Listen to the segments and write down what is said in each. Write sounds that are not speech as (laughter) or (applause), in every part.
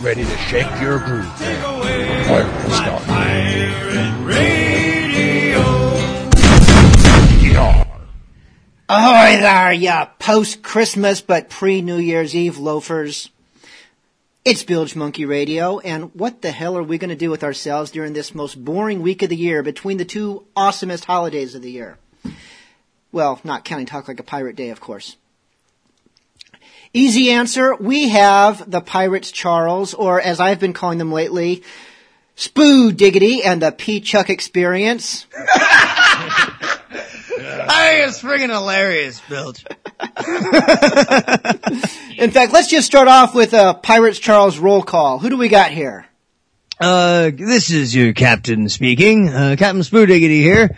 get ready to shake your groove. Take away Fire my start. Pirate Radio. Yar. Ahoy there, ya post-Christmas but pre-New Year's Eve loafers. It's Bilge Monkey Radio, and what the hell are we going to do with ourselves during this most boring week of the year between the two awesomest holidays of the year? Well, not counting Talk Like a Pirate Day, of course. Easy answer, we have the Pirates Charles, or as I've been calling them lately, Spoo Diggity and the P Chuck Experience. (laughs) I think it's friggin' hilarious, Bilge. (laughs) In fact, let's just start off with a Pirates Charles roll call. Who do we got here? Uh, this is your captain speaking. Uh, Captain Spoodiggity here.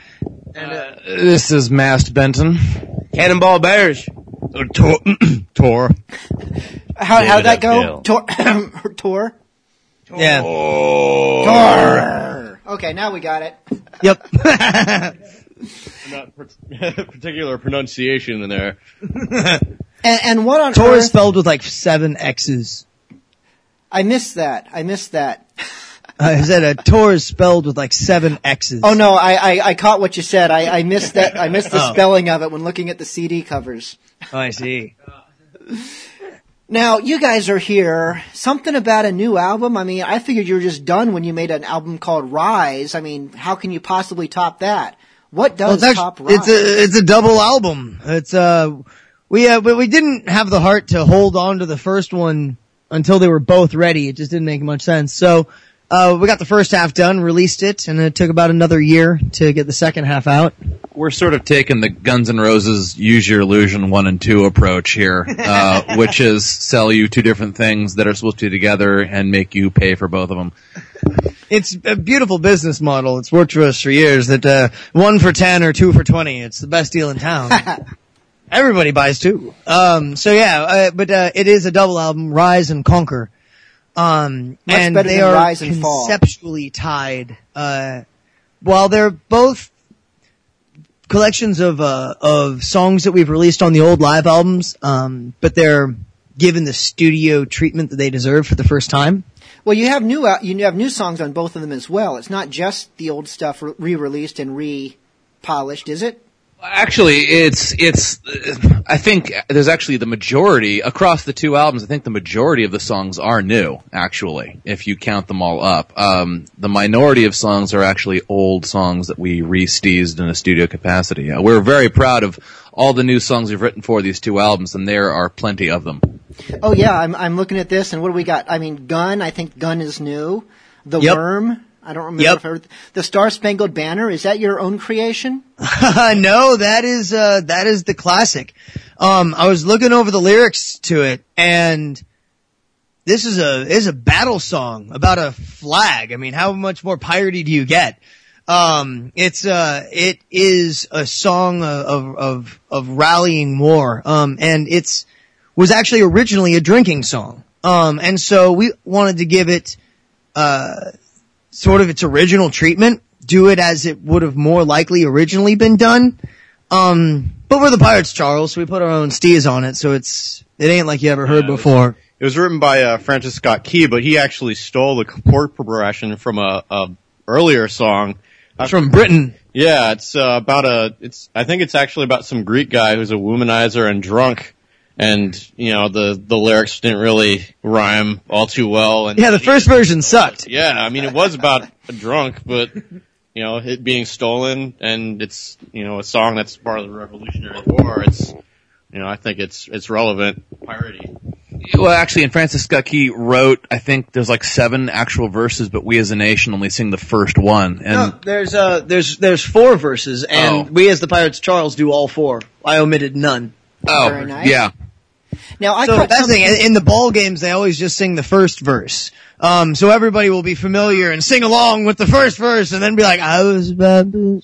and This is Mast Benton. Cannonball Bears. Uh, Tor. (clears throat) Tor. How, how'd that go? Tor, Tor? (coughs) Yeah. Tor. Okay, now we got it. Yep. (laughs) Not per- (laughs) particular pronunciation in there. (laughs) And, and what on Tor is earth? spelled with like seven X's. I missed that. I missed that. I said a tour is spelled with like seven X's? Oh no, I, I, I caught what you said. I, I missed that. I missed the Oh. spelling of it when looking at the CD covers. Oh, I see. Now you guys are here. Something about a new album. I mean, I figured you were just done when you made an album called Rise. I mean, how can you possibly top that? What Well, does it's, top Rise? it's a it's a double album. It's uh we uh but we didn't have the heart to hold on to the first one until they were both ready. It just didn't make much sense. So uh we got the first half done, released it, and it took about another year to get the second half out. We're sort of taking the Guns N' Roses use your illusion one and two approach here, (laughs) uh, which is sell you two different things that are supposed to be together and make you pay for both of them. It's a beautiful business model. It's worked for us for years. That uh, one for ten or two for twenty. It's the best deal in town. (laughs) Everybody buys two. Um, so yeah, uh, but uh, it is a double album, Rise and Conquer. Um, Much and they are and Fall. conceptually tied. Uh, while they're both collections of uh, of songs that we've released on the old live albums, um, but they're given the studio treatment that they deserve for the first time. well, you have new you have new songs on both of them as well. It's not just the old stuff re- re-released and re-polished, is it? Actually, it's it's. uh, I think there's actually the majority across the two albums. I think the majority of the songs are new. Actually, if you count them all up, um, the minority of songs are actually old songs that we re-steezed in a studio capacity. Uh, we're very proud of all the new songs we've written for these two albums, and there are plenty of them. Oh yeah, I'm I'm looking at this, and what do we got? I mean, Gun. I think Gun is new. The Yep. Worm. I don't remember Yep. if I heard the Star Spangled Banner. Is that your own creation? (laughs) no, that is uh that is the classic. Um I was looking over the lyrics to it and this is a is a battle song about a flag. I mean, how much more piratey do you get? Um it's uh it is a song of of of rallying war. Um and it's was actually originally a drinking song. Um and so we wanted to give it uh sort of its original treatment, do it as it would have more likely originally been done. Um, but we're the Pirates, Charles, so we put our own steers on it, so it's, it ain't like you ever heard Yeah, it was- before. It was written by uh, Francis Scott Key, but he actually stole the chord progression from a, a earlier song. It's from Britain. Yeah, it's uh, about a. It's I think it's actually about some Greek guy who's a womanizer and drunk, and you know the the lyrics didn't really rhyme all too well. And Yeah, the first version sucked. Yeah, I mean it was about a (laughs) drunk, but you know it being stolen, and it's you know a song that's part of the Revolutionary War. It's you know I think it's it's relevant piratey. Well, actually, and Francis Scott Key wrote. I think there's like seven actual verses, but we as a nation only sing the first one. And No, there's, uh, there's, there's four verses, and Oh. we as the Pirates, Charles, do all four. I omitted none. oh, nice. yeah. Now I So that's the thing. In the ball games, they always just sing the first verse. Um, so everybody will be familiar and sing along with the first verse, and then be like, "I was about to."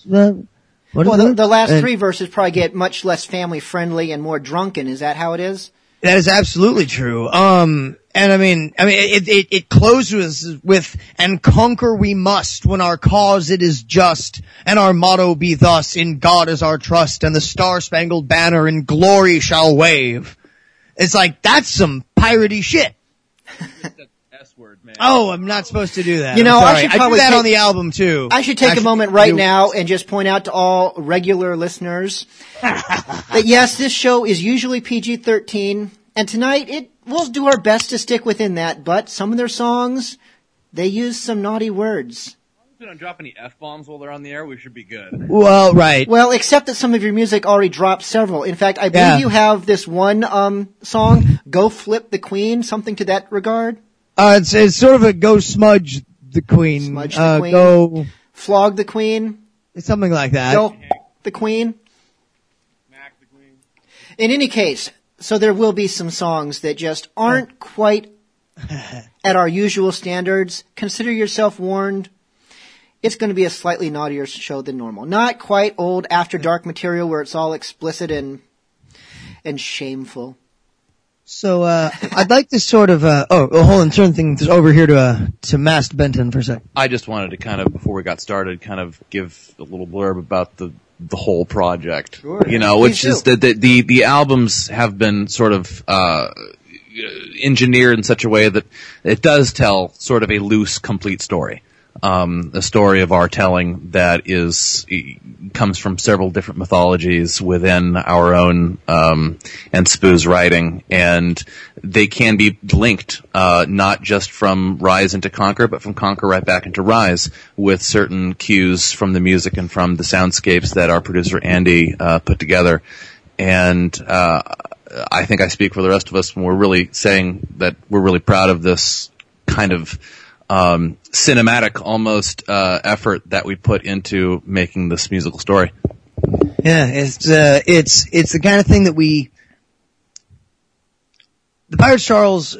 What Well, the, the last And- three verses probably get much less family friendly and more drunken. Is that how it is? That is absolutely true. Um, and I mean, I mean, it, it, it closes with, and conquer we must when our cause it is just, and our motto be thus, in God is our trust, and the star spangled banner in glory shall wave. It's like, that's some piratey shit. S word, man. Oh, I'm not supposed to do that. You know, I'm I should do probably that take- on the album too. I should take a moment right do- now and just point out to all regular listeners (laughs) that yes, this show is usually PG-13, and tonight it we'll do our best to stick within that. But some of their songs, they use some naughty words. If we don't drop any f bombs while they're on the air, we should be good. Well, right. Well, except that some of your music already dropped several. In fact, I believe Yeah. you have this one um, song, "Go Flip the Queen," something to that regard. Uh, it's, it's sort of a go smudge the queen. Smudge the uh, queen. Go, "Flog the Queen," it's something like that. "Go the Queen." In any case, so there will be some songs that just aren't quite (laughs) at our usual standards. Consider yourself warned. It's going to be a slightly naughtier show than normal. Not quite old after dark material where it's all explicit and and shameful. So uh, I'd like to sort of uh, oh oh, hold on, turn things over here to uh, to Mast Benton for a sec. I just wanted to kind of, before we got started, kind of give a little blurb about the the whole project. Sure. You know, Please which is that the, the the albums have been sort of uh engineered in such a way that it does tell sort of a loose, complete story. Um, a story of our telling that is comes from several different mythologies within our own um, and Spoo's writing, and they can be linked uh, not just from Rise into Conquer, but from Conquer right back into Rise with certain cues from the music and from the soundscapes that our producer Andy uh, put together. And uh, I think I speak for the rest of us when we're really saying that we're really proud of this kind of um, cinematic almost uh, effort that we put into making this musical story. Yeah, it's uh, it's it's the kind of thing that we. The Pirates Charles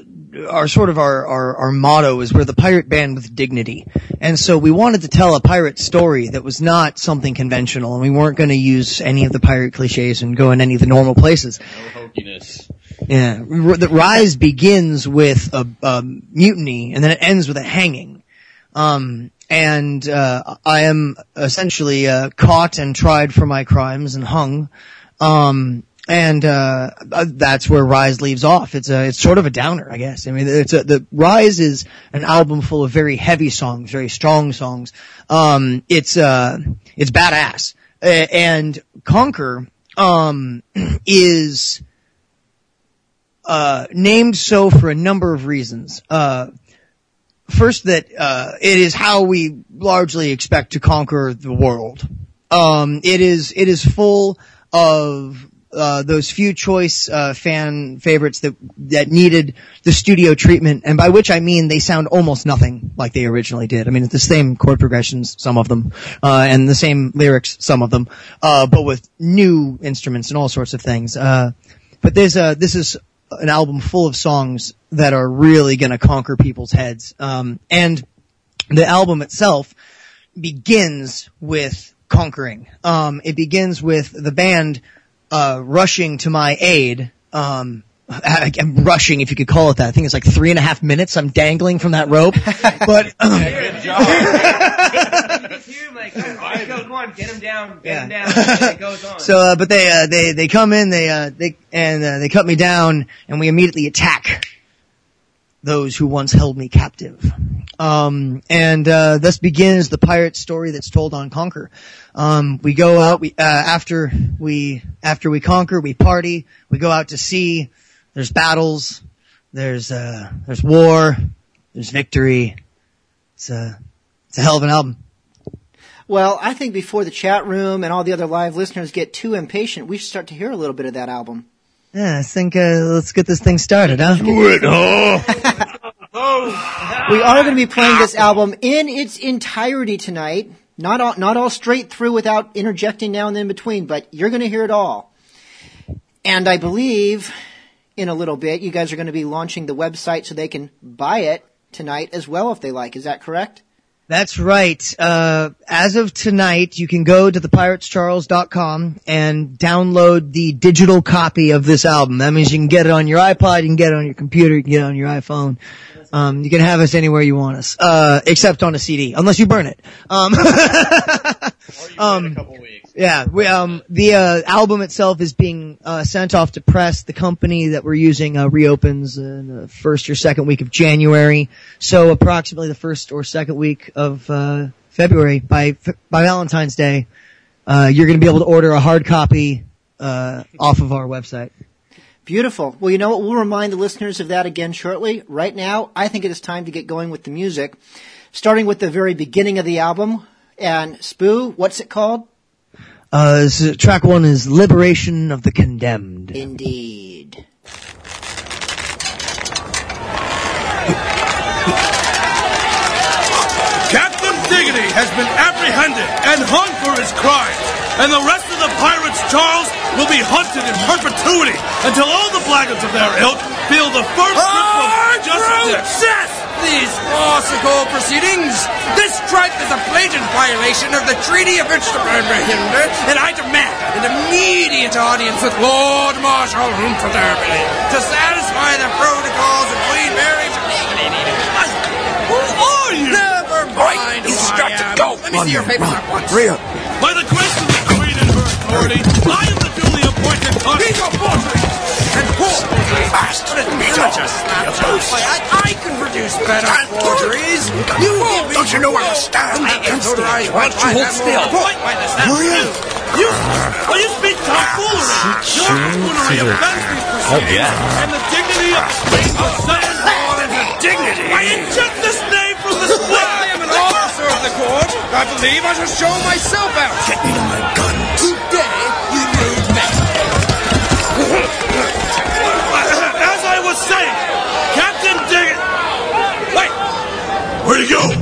are sort of our, our, our motto is we're the pirate band with dignity. And so we wanted to tell a pirate story that was not something conventional and we weren't going to use any of the pirate cliches and go in any of the normal places. No hokiness. Yeah, the rise begins with a, a mutiny and then it ends with a hanging. Um, and uh, I am essentially uh, caught and tried for my crimes and hung. Um, and uh, that's where Rise leaves off. It's a it's sort of a downer, I guess. I mean, it's a, the Rise is an album full of very heavy songs, very strong songs. Um, it's uh, it's badass, and Conquer um, (clears throat) is uh, named so for a number of reasons. Uh, first, that uh, it is how we largely expect to conquer the world. Um, it is it is full of uh, those few choice uh, fan favorites that that needed the studio treatment, and by which I mean they sound almost nothing like they originally did. I mean, it's the same chord progressions, some of them, uh, and the same lyrics, some of them, uh, but with new instruments and all sorts of things. Uh, but there's a this is an album full of songs that are really going to conquer people's heads. Um, and the album itself begins with conquering. Um, it begins with the band uh, rushing to my aid. Um, (laughs) I, am rushing, if you could call it that. I think it's like three and a half minutes. I'm dangling from that rope, but um, (laughs) Good job. go, (laughs) go on, get him down, get him down. It goes on. So, uh, but they, uh, they, they come in, they, uh, they, and, uh, they cut me down, and we immediately attack those who once held me captive. Um, and, uh, thus begins the pirate story that's told on Conquer. Um, we go out, we, uh, after we, after we conquer, we party, we go out to sea, there's battles, there's, uh, there's war, there's victory. It's a, it's a hell of an album. Well, I think before the chat room and all the other live listeners get too impatient, we should start to hear a little bit of that album. Yeah, I think uh, let's get this thing started, huh? Do it, huh? (laughs) We are going to be playing this album in its entirety tonight. Not all, not all straight through without interjecting now and then in between, but you're going to hear it all. And I believe in a little bit you guys are going to be launching the website so they can buy it tonight as well if they like. Is that correct? That's right. Uh, as of tonight, you can go to thepiratescharles.com and download the digital copy of this album. That means you can get it on your iPod, you can get it on your computer, you can get it on your iPhone. Um, you can have us anywhere you want us, uh, except on a CD, unless you burn it. Um, (laughs) um, a couple weeks. Yeah, we, um, the uh, album itself is being uh, sent off to press. The company that we're using uh, reopens in the first or second week of January, so approximately the first or second week of uh, February. By by Valentine's Day, uh, you're going to be able to order a hard copy uh, off of our website. Beautiful. Well, you know what? We'll remind the listeners of that again shortly. Right now, I think it is time to get going with the music, starting with the very beginning of the album. And Spoo, what's it called? Uh, this is- track one is "Liberation of the Condemned." Indeed. Captain Diggity has been apprehended and hung for his crimes, and the rest of the pirates, Charles, will be hunted in perpetuity until all the blackguards of their ilk feel the first grip of justice. Cess these farcical proceedings. This strike is a blatant violation of the Treaty of Insterberg-Hinder, and I demand an immediate audience with Lord Marshal Humphrey to satisfy the protocols of Queen Mary's Who are you? Never mind He's who I to am. go. Let me see your papers at once. By the grace of the Queen and her authority, I am the duly appointed He's a whore Bastard! Why, I, I can produce better forgeries. You oh, give me Don't you know where to stand? I am so. Why don't you hold still? This. Hurry up! You, well, you speak tomfoolery. Your buffoonery offends these proceedings. And the dignity of ascends more than the dignity. I eject this name from the I am an officer of the court. I believe I shall show myself out. Get me to my guns. Saying, Captain Diggett. Wait, Where'd he go?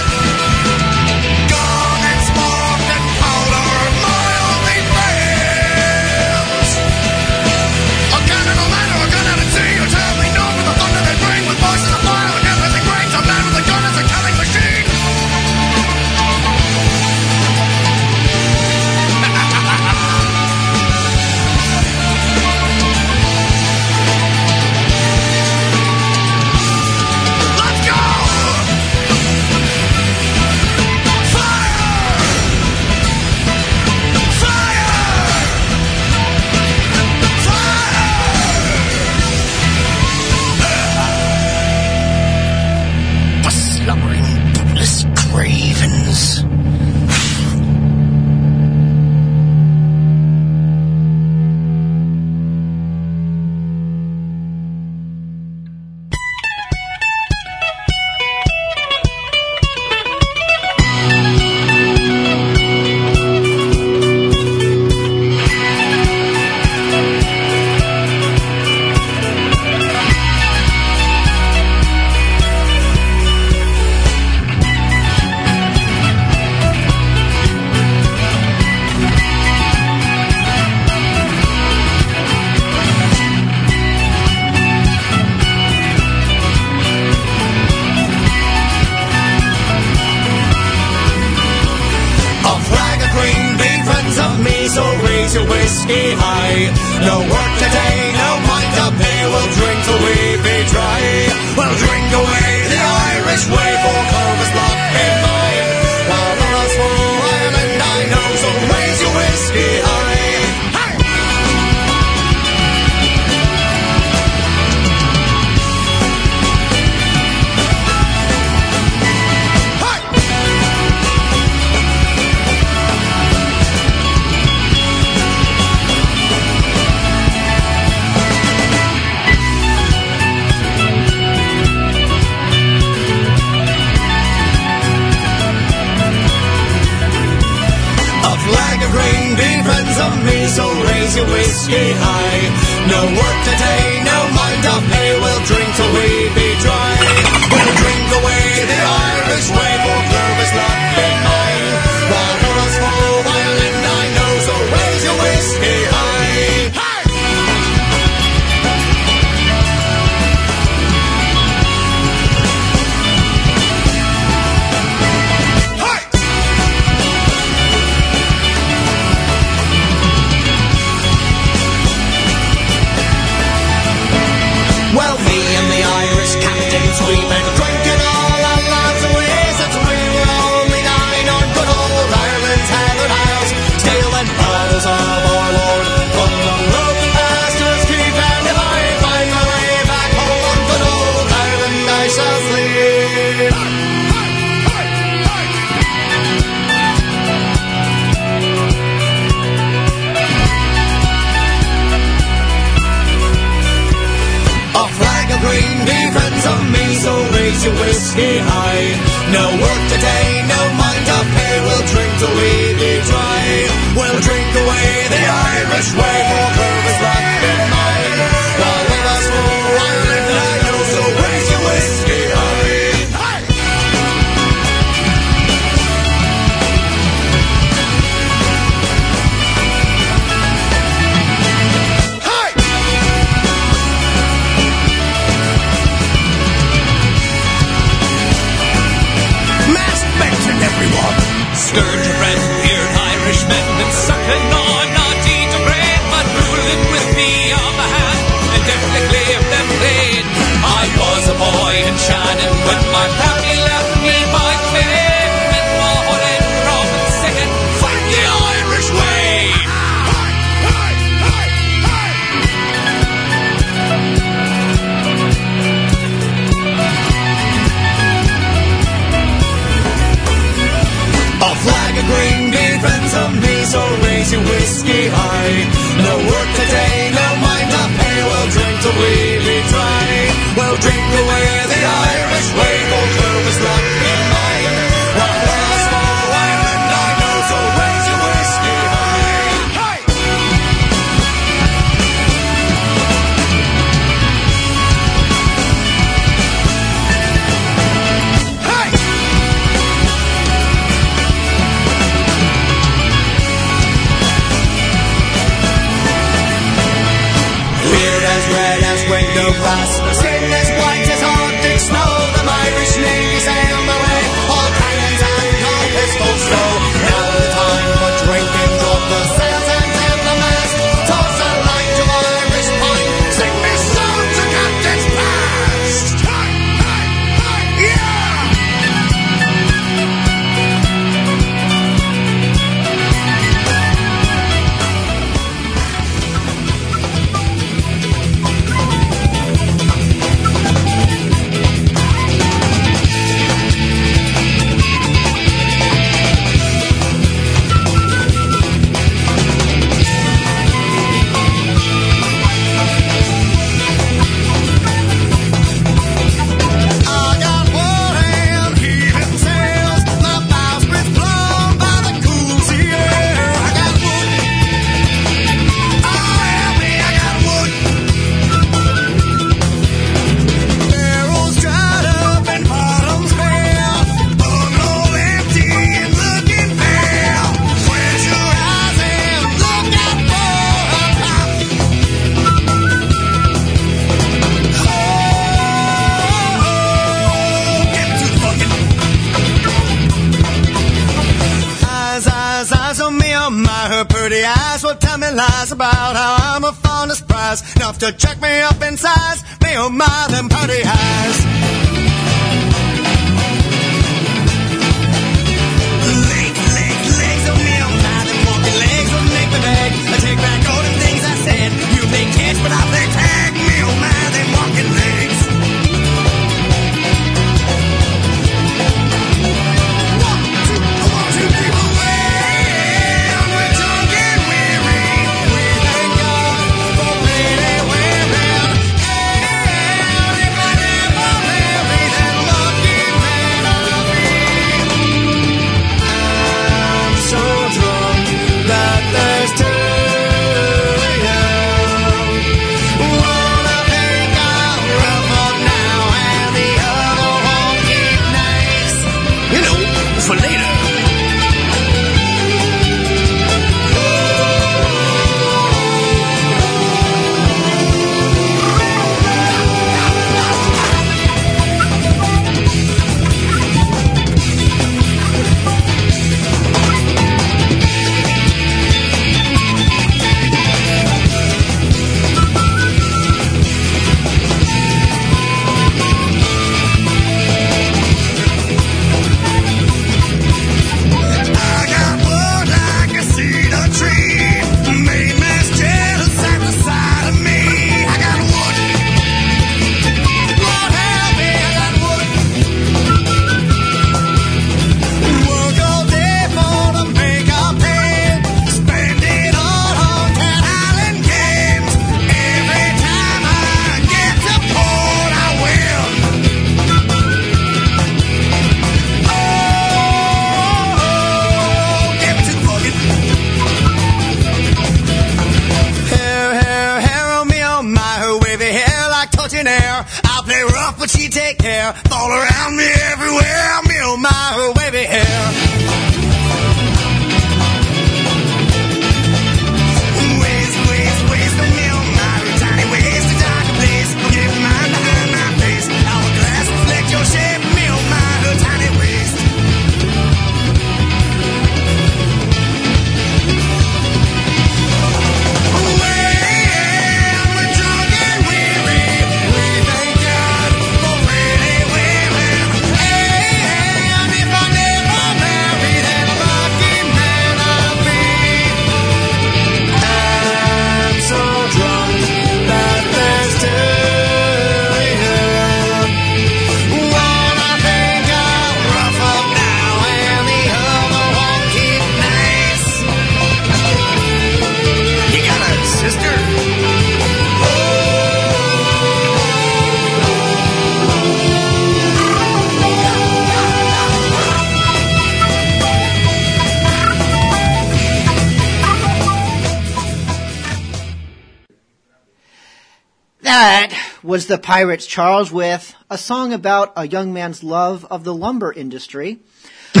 The Pirates Charles with a song about a young man's love of the lumber industry. (laughs) that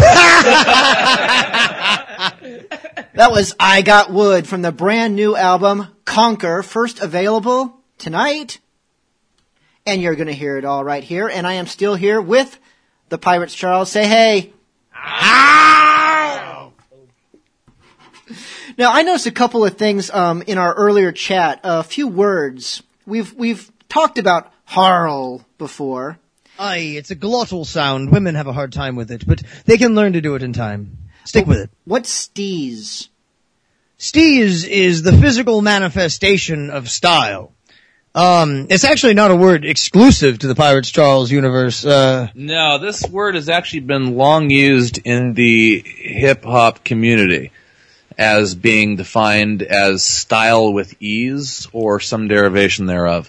was I Got Wood from the brand new album Conquer, first available tonight. And you're going to hear it all right here. And I am still here with the Pirates Charles. Say hey. Now I noticed a couple of things um, in our earlier chat. A few words we've we've talked about Harl before. Aye, it's a glottal sound. Women have a hard time with it, but they can learn to do it in time. Stick with it. What's steez? Steez is the physical manifestation of style. Um, it's actually not a word exclusive to the Pirates Charles universe. Uh, No, this word has actually been long used in the hip hop community as being defined as style with ease or some derivation thereof.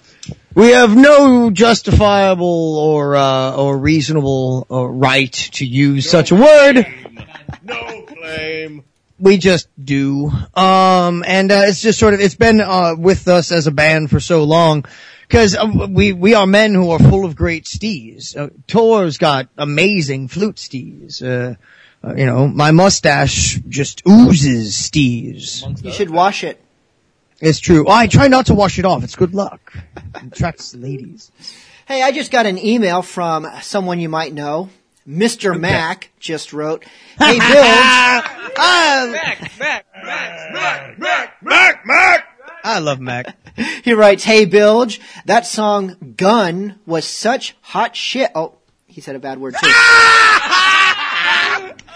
We have no justifiable or uh, or reasonable uh, right to use such a word. No claim. We just do. Um, and uh, it's just sort of it's been uh, with us as a band for so long because uh, we we are men who are full of great steez. Uh, Tor's got amazing flute steez. Uh, uh, you know, my mustache just oozes steez. You should wash it. It's true. I try not to wash it off. It's good luck. It attracts ladies. Hey, I just got an email from someone you might know. Mr. Mac just wrote, Hey Bill, (laughs) uh, I love Mac. he writes, Hey Bilge, that song Gun was such hot shit. Oh, he said a bad word too. (laughs)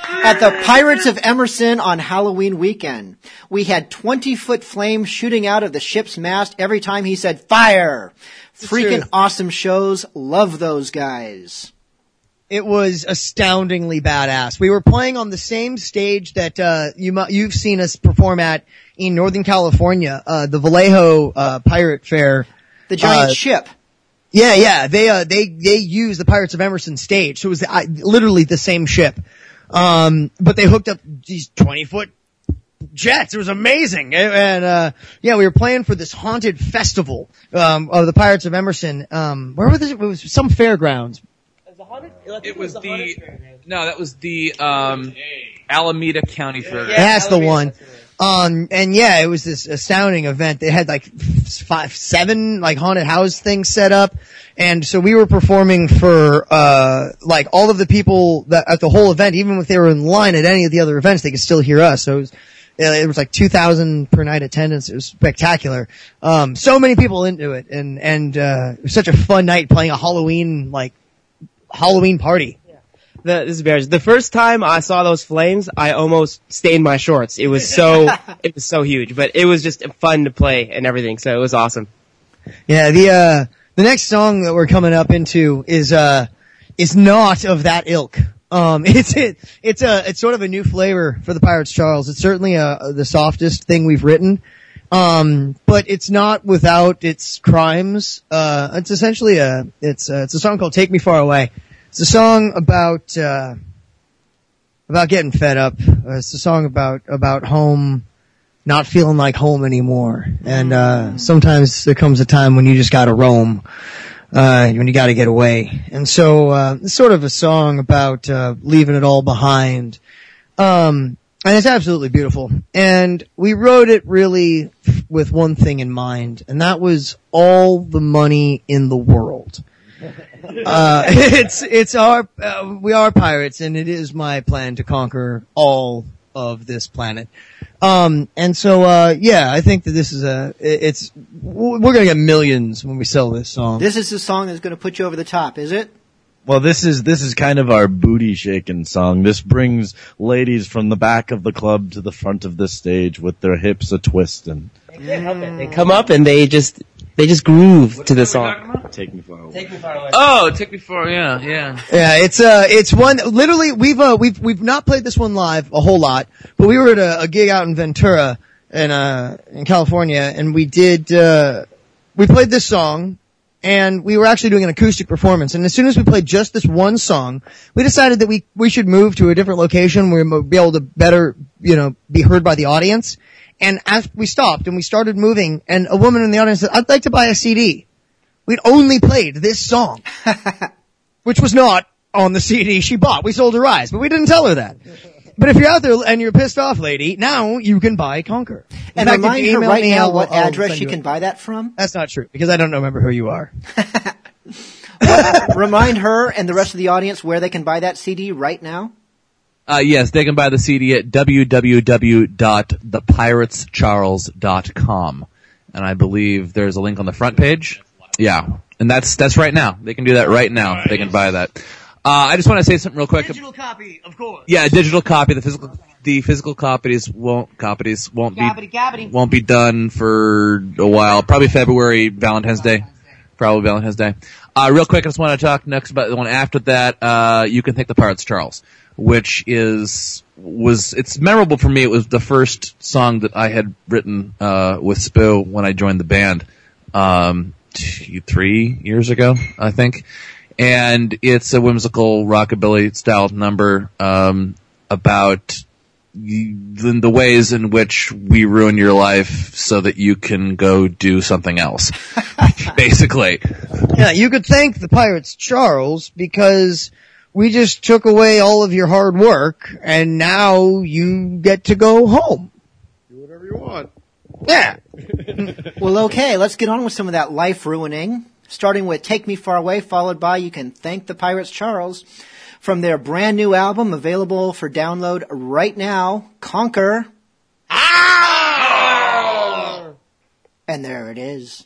At the Pirates of Emerson on Halloween weekend, we had 20 foot flames shooting out of the ship's mast every time he said fire. Freaking awesome shows. Love those guys. It was astoundingly badass. We were playing on the same stage that uh, you mu- you've seen us perform at in Northern California, uh, the Vallejo uh, Pirate Fair. The giant Uh, ship. Yeah, yeah. They uh they they used the Pirates of Emerson stage, so it was uh, literally the same ship. Um, but they hooked up these twenty foot jets. It was amazing, and, and uh, yeah, we were playing for this haunted festival um, of the Pirates of Emerson. Um, where was it? It was some fairgrounds. It was the no, that was the um, Alameda County Fair. That's the one. Um, and yeah, it was this astounding event. They had like five, seven like haunted house things set up. And so we were performing for, uh, like all of the people that at the whole event, even if they were in line at any of the other events, they could still hear us. So it was, it was like 2,000 per night attendance. It was spectacular. Um, so many people into it and, and, uh, it was such a fun night playing a Halloween, like, Halloween party. The, this is Bears. The first time I saw those flames, I almost stained my shorts. It was so, (laughs) it was so huge, but it was just fun to play and everything, so it was awesome. Yeah, the uh the next song that we're coming up into is uh is not of that ilk. Um (laughs) it's it, it's a it's sort of a new flavor for the Pirates Charles. It's certainly uh the softest thing we've written. Um but it's not without its crimes. Uh it's essentially a it's uh, it's a song called Take Me Far Away. It's a song about uh about getting fed up. Uh, it's a song about about home not feeling like home anymore. And uh sometimes there comes a time when you just gotta roam. uh, when you got to get away. And so uh, it's sort of a song about uh, leaving it all behind. Um, and it's absolutely beautiful. And we wrote it really with one thing in mind, and that was all the money in the world. (laughs) Uh, (laughs) it's it's our uh, we are pirates, and it is my plan to conquer all of this planet. Um, and so uh, yeah, I think that this is a it's we're gonna get millions when we sell this song. This is the song that's going to put you over the top, is it? Well, this is this is kind of our booty shaking song. This brings ladies from the back of the club to the front of the stage with their hips a twisting. They come up and they just they just groove to the song. Take me far away. Take me far away. Oh, take me for yeah, yeah. Yeah, it's uh, it's one. Literally, we've uh, we've we've not played this one live a whole lot, but we were at a, a gig out in Ventura, in uh, in California, and we did uh, we played this song, and we were actually doing an acoustic performance. And as soon as we played just this one song, we decided that we we should move to a different location where we'd be able to better, you know, be heard by the audience. And as we stopped and we started moving, and a woman in the audience said, "I'd like to buy a CD." We'd only played this song (laughs) which was not on the CD she bought. We sold her eyes, but we didn't tell her that. But if you're out there and you're pissed off, lady, now you can buy Conquer. In And fact, remind you her right me, now I'll- what I'll address she you can it. buy that from. That's not true because I don't remember who you are. (laughs) remind her and the rest of the audience where they can buy that CD right now. Uh, yes, they can buy the CD at www.thepiratecharles.com. And I believe there's a link on the front page. Yeah. And that's, that's right now. They can do that right now. They can buy that. Uh, I just want to say something real quick. Digital copy, of course. Yeah, digital copy. The physical, the physical copies won't, copies won't be, Gabbity, won't be done for a while. Probably February, Valentine's Day. Probably Valentine's Day. Uh, real quick, I just want to talk next about the one after that. Uh, you can thank the Pirates, Charles, which is, was, it's memorable for me. It was the first song that I had written, uh, with Spoo when I joined the band, um, two, three years ago, I think. And it's a whimsical rockabilly style number, um, about the, the ways in which we ruin your life so that you can go do something else. (laughs) Basically. Yeah, you could thank the Pirates Charles because we just took away all of your hard work and now you get to go home. Do whatever you want. Yeah. (laughs) Well, okay, let's get on with some of that life ruining. Starting with Take Me Far Away, followed by You Can Thank the Pirates Charles. From their brand new album, available for download right now, Conquer. Ah! And there it is.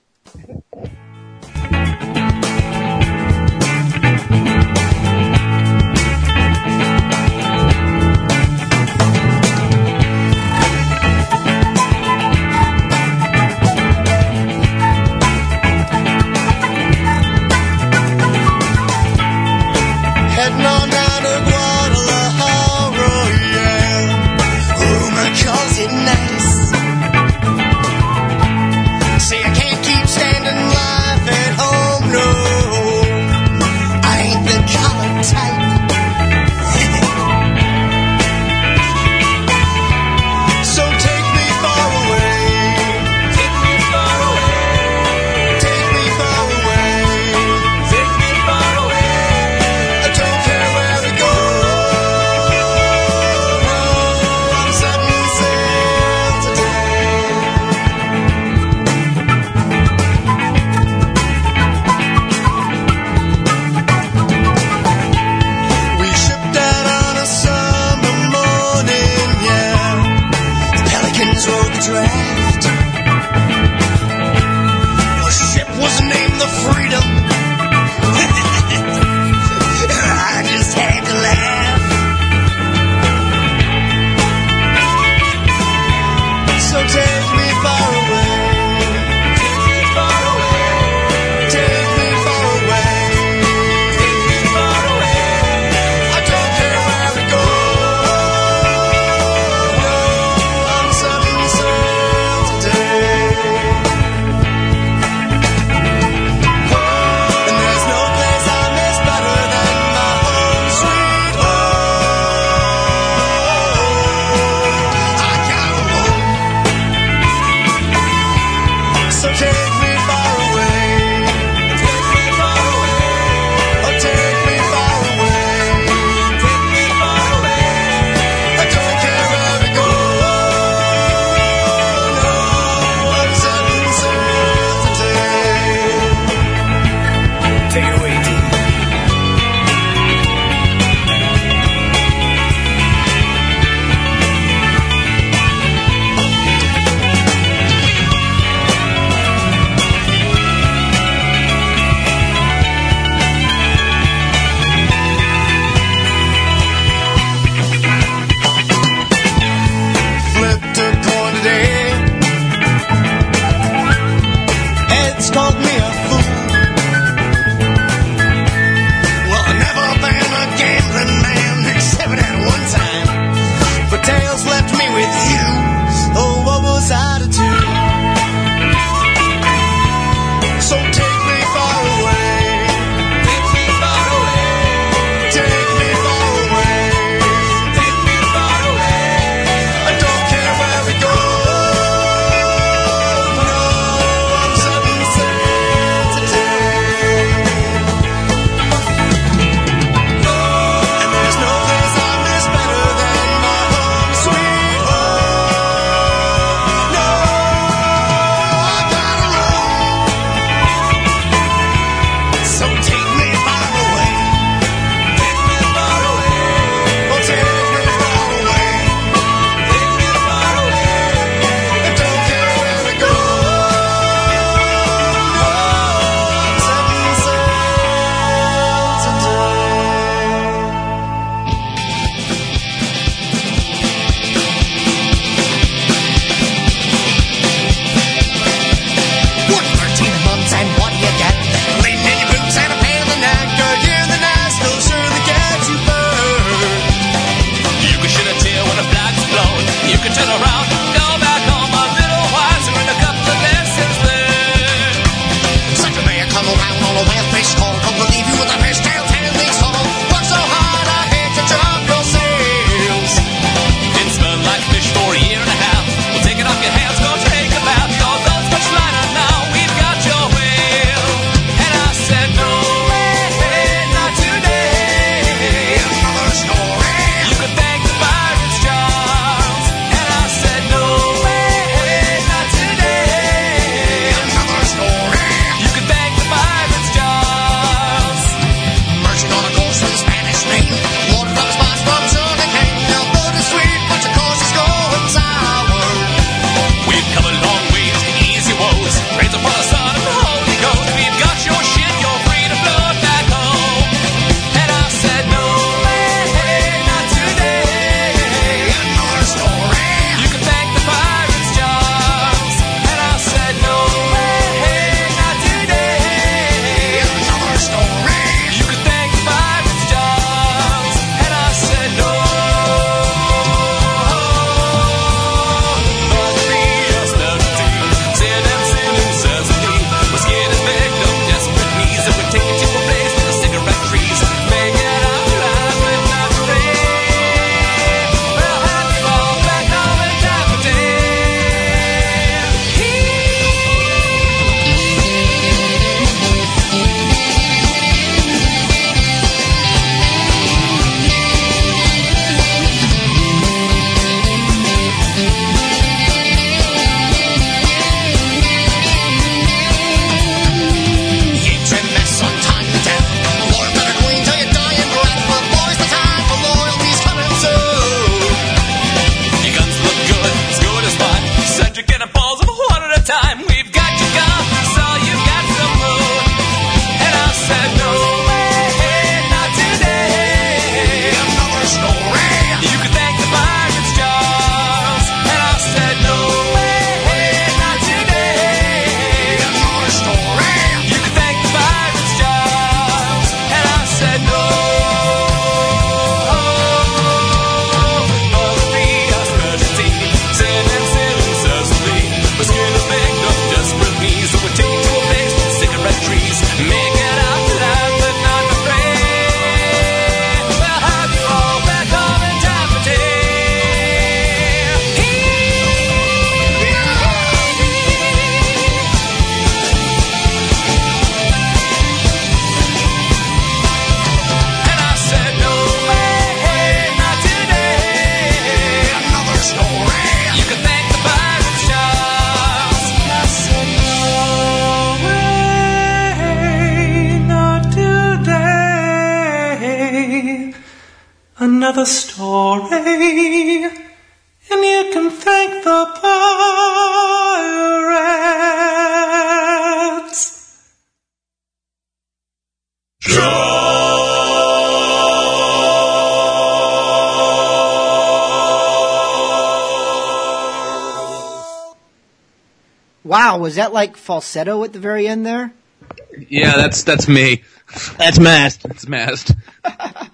Was that like falsetto at the very end there? Yeah, that's that's me. That's mast. That's mast. (laughs)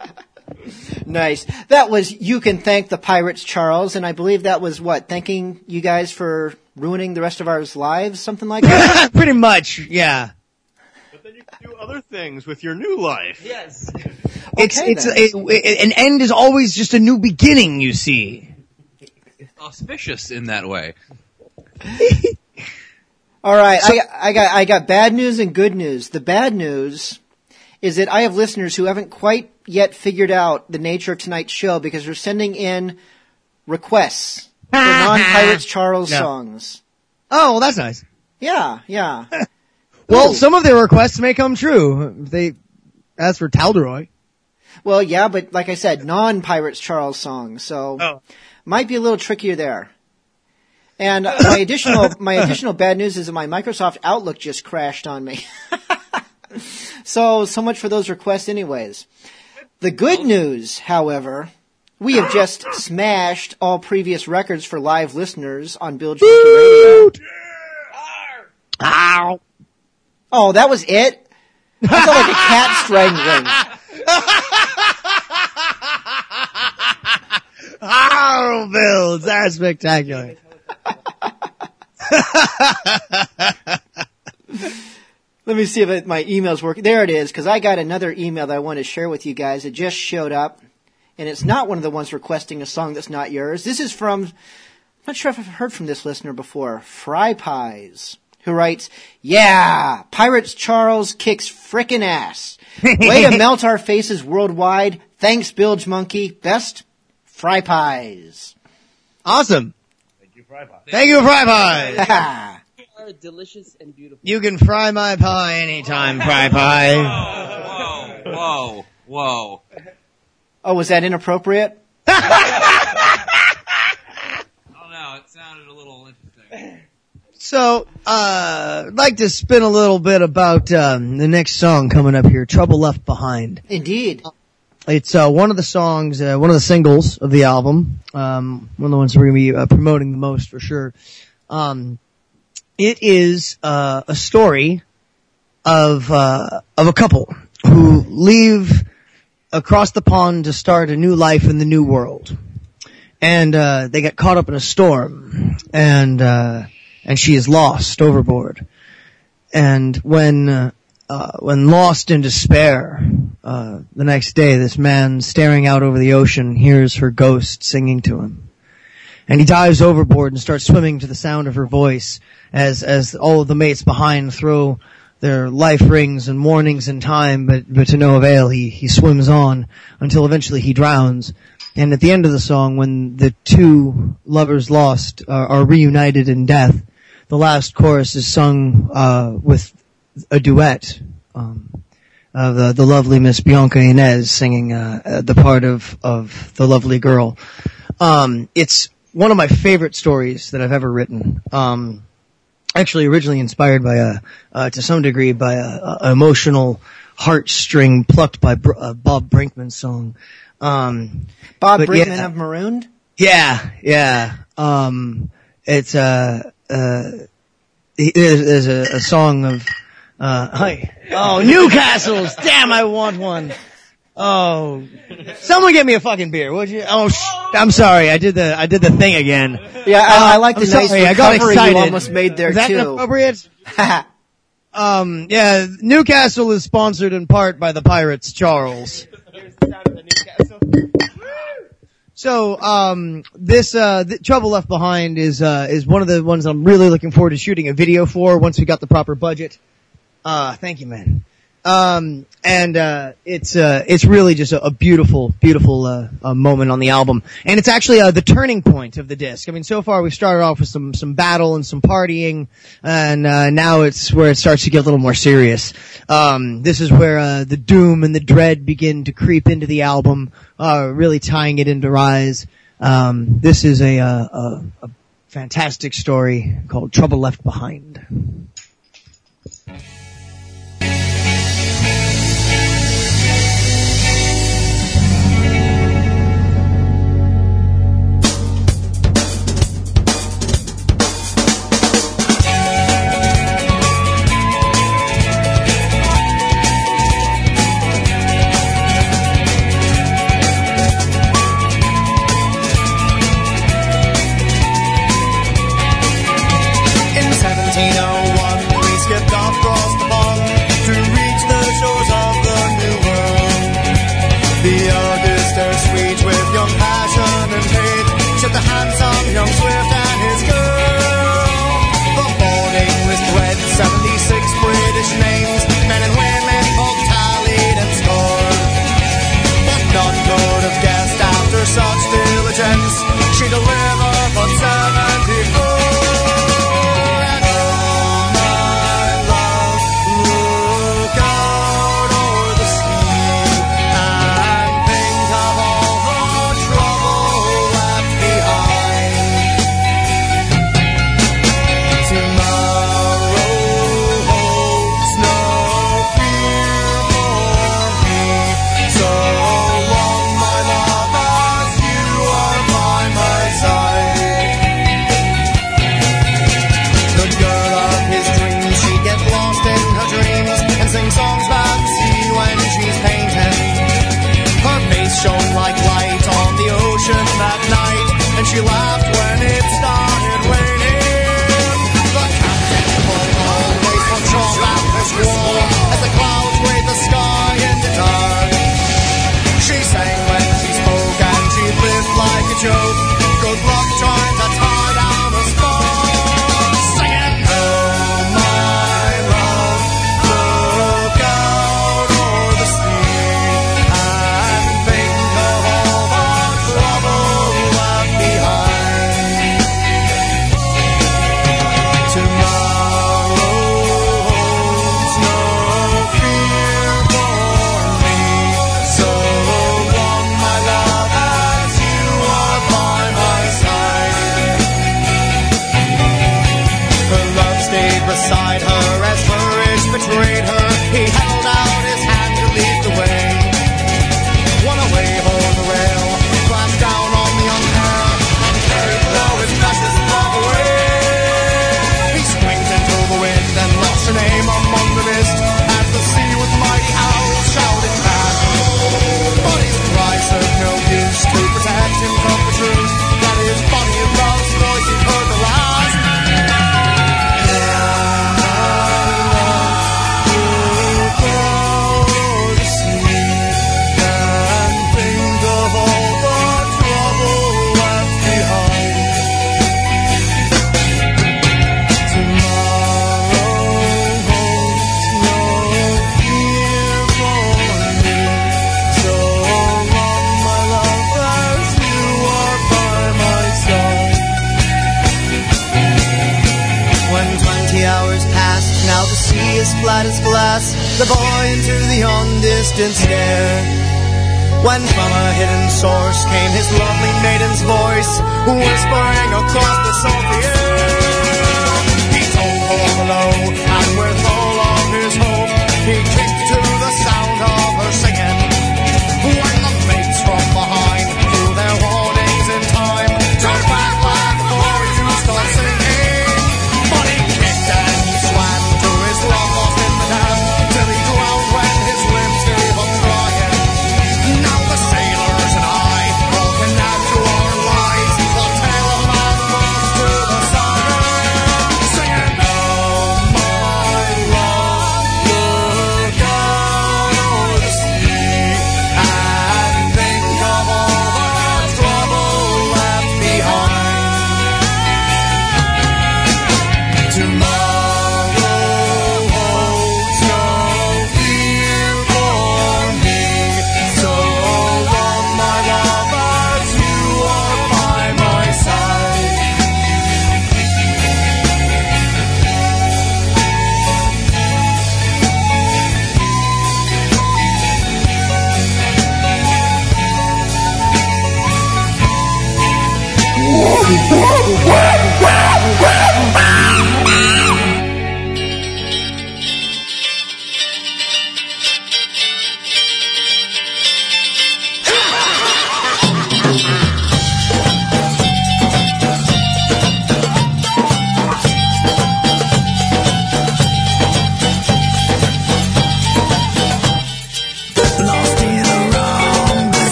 Nice. That was You Can Thank the Pirates, Charles, and I believe that was what? Thanking you guys for ruining the rest of our lives? Something like that? (laughs) Pretty much, yeah. But then you can do other things with your new life. Yes. It's Okay, it's then. it, it- an end is always just a new beginning. You see. Auspicious in that way. (laughs) All right, I, I got I got bad news and good news. The bad news is that I have listeners who haven't quite yet figured out the nature of tonight's show because they're sending in requests for (laughs) non-Pirates Charles No. songs. Oh, well, that's nice. Yeah, yeah. (laughs) Well, Ooh. some of their requests may come true. They, as for Talderoy, Well, yeah, but like I said, non-Pirates Charles songs, so Oh. might be a little trickier there. And (laughs) my additional my additional bad news is that my Microsoft Outlook just crashed on me. (laughs) so so much for those requests, anyways. The good news, however, we have just smashed all previous records for live listeners on Bilge Monkey Radio. ow, Oh, that was it. That sounded like a cat strangling. (laughs) ow, Bills, that's spectacular. (laughs) Let me see if it, my email's working. There it is, because I got another email that I want to share with you guys. It just showed up, and it's not one of the ones requesting a song that's not yours. This is from, I'm not sure if I've heard from this listener before, Fry Pies, who writes, Yeah, Pirates Charles kicks frickin' ass. Way to (laughs) melt our faces worldwide. Thanks, Bilge Monkey. Best, Fry Pies. Awesome. Thank you, Fry Pie. Thank you, Fry Pie. (laughs) Are delicious and beautiful. You can fry my pie anytime, Fry Pie. Whoa, whoa, whoa. oh, was that inappropriate? (laughs) I don't know. It sounded a little interesting. So, uh, I'd like to spin a little bit about um, the next song coming up here, "Trouble Left Behind." Indeed. It's uh, one of the songs, uh, one of the singles of the album. Um, one of the ones we're going to be uh, promoting the most for sure. Um, it is uh, a story of uh, of a couple who leave across the pond to start a new life in the new world, and uh, they get caught up in a storm, and uh, and she is lost overboard. And when uh, uh, when lost in despair, uh, the next day, this man staring out over the ocean hears her ghost singing to him. And he dives overboard and starts swimming to the sound of her voice as, as all of the mates behind throw their life rings and warnings in time, but, but to no avail, he, he swims on until eventually he drowns. And at the end of the song, when the two lovers lost are, are reunited in death, the last chorus is sung, uh, with a duet, um, of the, the lovely Miss Bianca Inez singing, uh, uh, the part of, of the lovely girl. Um, it's one of my favorite stories that I've ever written. Um, actually originally inspired by a, uh, to some degree by a, a emotional heartstring plucked by Br- uh, Bob Brinkman's song. Um, Bob Brinkman yeah. of Marooned? yeah, yeah. Um, it's uh, uh, there's, there's a, a song of uh, hi. Oh, Newcastle's. Damn, I want one. Oh, someone get me a fucking beer, would you? Oh, sh- I'm sorry. I did the I did the thing again. Yeah, I, I Uh, like the I'm nice sorry, I got excited. you almost made there Is that too. appropriate? (laughs) Um, yeah, Newcastle is sponsored in part by the Pirates, Charles. So, um, this, uh, Trouble Left Behind is, uh, is one of the ones I'm really looking forward to shooting a video for once we got the proper budget. Uh, thank you, man. Um, and uh, it's uh, it's really just a, a beautiful, beautiful uh, uh moment on the album, and it's actually uh, the turning point of the disc. I mean, so far we started off with some some battle and some partying, and uh, now it's where it starts to get a little more serious. Um, this is where the doom and the dread begin to creep into the album, really tying it into Rise. Um, this is a, a, a fantastic story called Trouble Left Behind.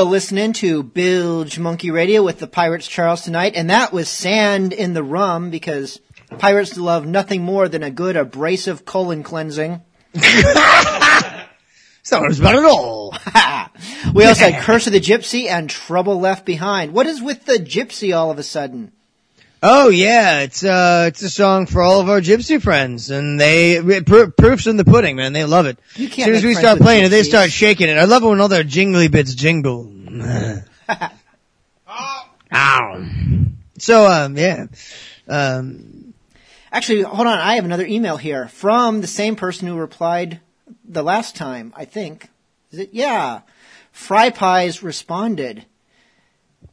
Still listening to Bilge Monkey Radio with the Pirates Charles tonight, and that was Sand in the Rum because pirates love nothing more than a good abrasive colon cleansing. (laughs) Sounds about it all. (laughs) we also had Curse of the Gypsy and Trouble Left Behind. What is with the gypsy all of a sudden? Oh yeah, it's uh, it's a song for all of our gypsy friends, and they pr- proofs in the pudding, man. They love it. You As can't soon as we start playing it, they start shaking it. I love it when all their jingly bits jingle. (laughs) Ow. So um, yeah, um, Actually, hold on. I have another email here from the same person who replied the last time, I think. Is it? Yeah. Fry Pies responded.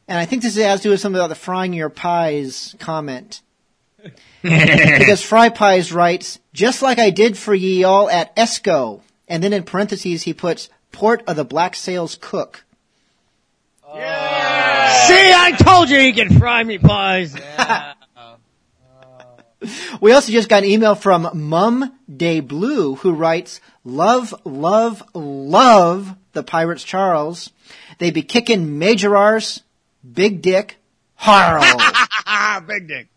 And I think this has to do with something about the frying your pies comment. (laughs) because Fry Pies writes, just like I did for ye all at Esco. And then in parentheses he puts, port of the Black Sails cook. see, I told you you can fry me pies. (laughs) Oh. We also just got an email from Mum De Blue who writes, love, love, love the Pirates Charles. They be kicking major arse, big dick, Harl. (laughs) Big dick.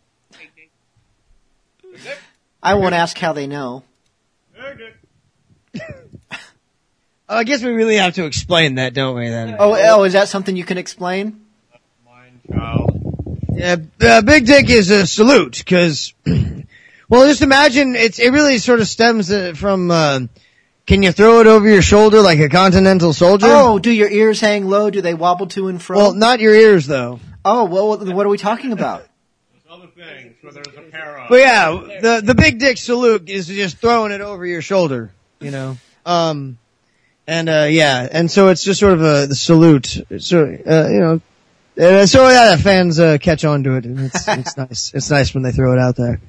I won't ask how they know. Oh, I guess we really have to explain that, don't we? Then. Oh, oh, is that something you can explain? Yeah, uh, big dick is a salute because, (clears throat) well, just imagine it's it really sort of stems uh, from. Uh, can you throw it over your shoulder like a continental soldier? Oh, do your ears hang low? Do they wobble to and fro? well, not your ears though. oh, well, what are we talking about? There's other things where there's a para. But yeah, the the big dick salute is just throwing it over your shoulder, you know. Um, and uh, yeah, and so it's just sort of a the salute. So uh, you know, uh, so yeah, fans uh, catch on to it, and it's it's (laughs) nice. It's nice when they throw it out there.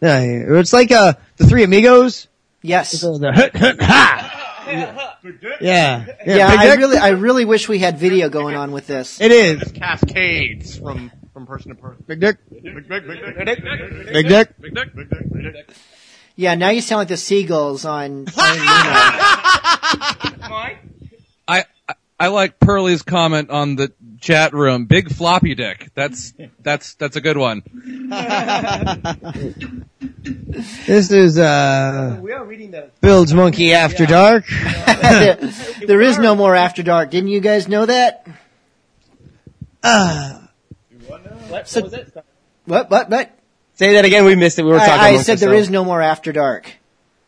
Yeah, yeah. it's like uh the Three Amigos. Yes. The, the hut, hut, ha. Yeah, yeah. Yeah, Big I really, I really wish we had video going on with this. It is Cascades from from person to person. big dick, Big dick, big dick, big dick, big dick. big dick, big dick, big dick. Yeah, now you sound like the seagulls on. (laughs) on. I, I I like Pearlie's comment on the chat room. Big floppy dick. That's (laughs) that's that's a good one. This is uh We are reading the. Bilge Monkey After Dark. (laughs) (laughs) there is no more After Dark. Didn't you guys know that? Uh, What, So- what was it? What? What? What? Say that again. We missed it. We were talking. I, I said there is no more After Dark.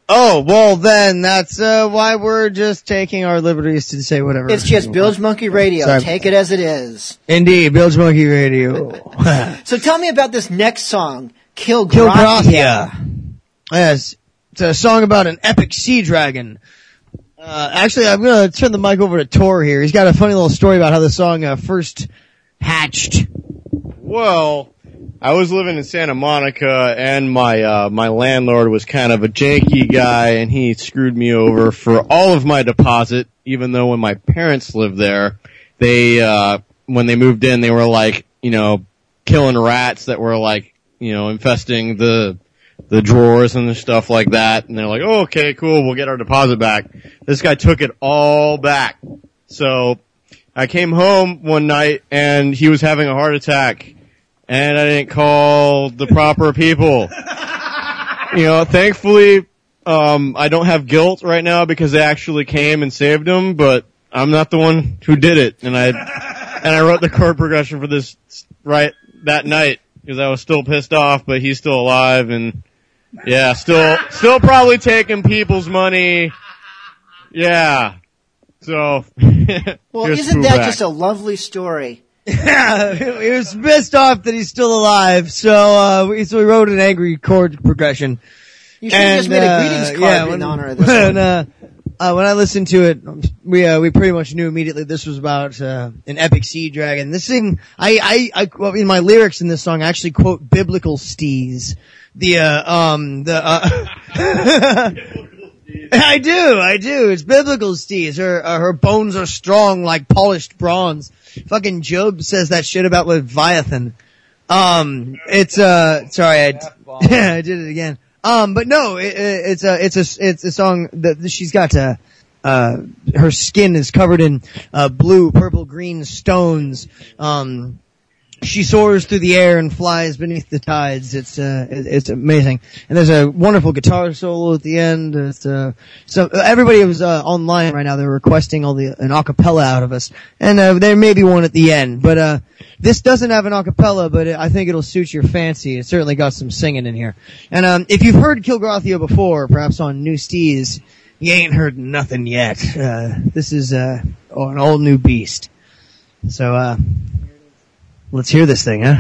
Oh well, then that's uh, why we're just taking our liberties to say whatever. It's just Bilge Monkey Radio. Sorry. Take it as it is. Indeed, Bilge Monkey Radio. (laughs) So tell me about this next song, Kill Kill Gratia. Gratia. Yes, it's a song about an epic sea dragon. Uh, actually, I'm gonna turn the mic over to Tor here. He's got a funny little story about how the song uh, first hatched. Well, I was living in Santa Monica and my, uh, my landlord was kind of a janky guy and he screwed me over for all of my deposit, even though when my parents lived there, they, uh, when they moved in, they were like, you know, killing rats that were like, you know, infesting the, the drawers and stuff like that. And they're like, oh, okay, cool, we'll get our deposit back. This guy took it all back. So I came home one night and he was having a heart attack and I didn't call the proper people. You know, thankfully, um, I don't have guilt right now because they actually came and saved him, but I'm not the one who did it. And I, and I wrote the chord progression for this right that night because I was still pissed off, but he's still alive and yeah, still, still probably taking people's money. Yeah. So, (laughs) Well, isn't that Pooh just a lovely story? Yeah, (laughs) he was pissed off that he's still alive, so uh, we, so we wrote an angry chord progression. You should have just made a uh, greetings card yeah, in when, honor of (laughs) this when, one. uh, uh, when I listened to it, we uh, we pretty much knew immediately this was about uh, an epic sea dragon. This thing, I I, I well, in my lyrics in this song, I actually quote biblical stees. The uh, um the uh, (laughs) I do, I do. It's biblical stees. Her uh, her bones are strong like polished bronze. Fucking Job says that shit about Leviathan. Um, it's uh, sorry, I, (laughs) I did it again. Um, but no, it, it- it's a it's a it's a song that she's got to. uh, her skin is covered in uh, blue, purple, green stones. Um, she soars through the air and flies beneath the tides. It's uh, it's amazing. And there's a wonderful guitar solo at the end. It's, uh, so everybody who's uh, online right now, they're requesting all the an acapella out of us, and uh, there may be one at the end. But uh, this doesn't have an acapella, but I think it'll suit your fancy. It certainly got some singing in here. And um, if you've heard Kilgrathio before, perhaps on New Steez, you ain't heard nothing yet. Uh, this is uh, an old new beast. So uh, let's hear this thing, huh?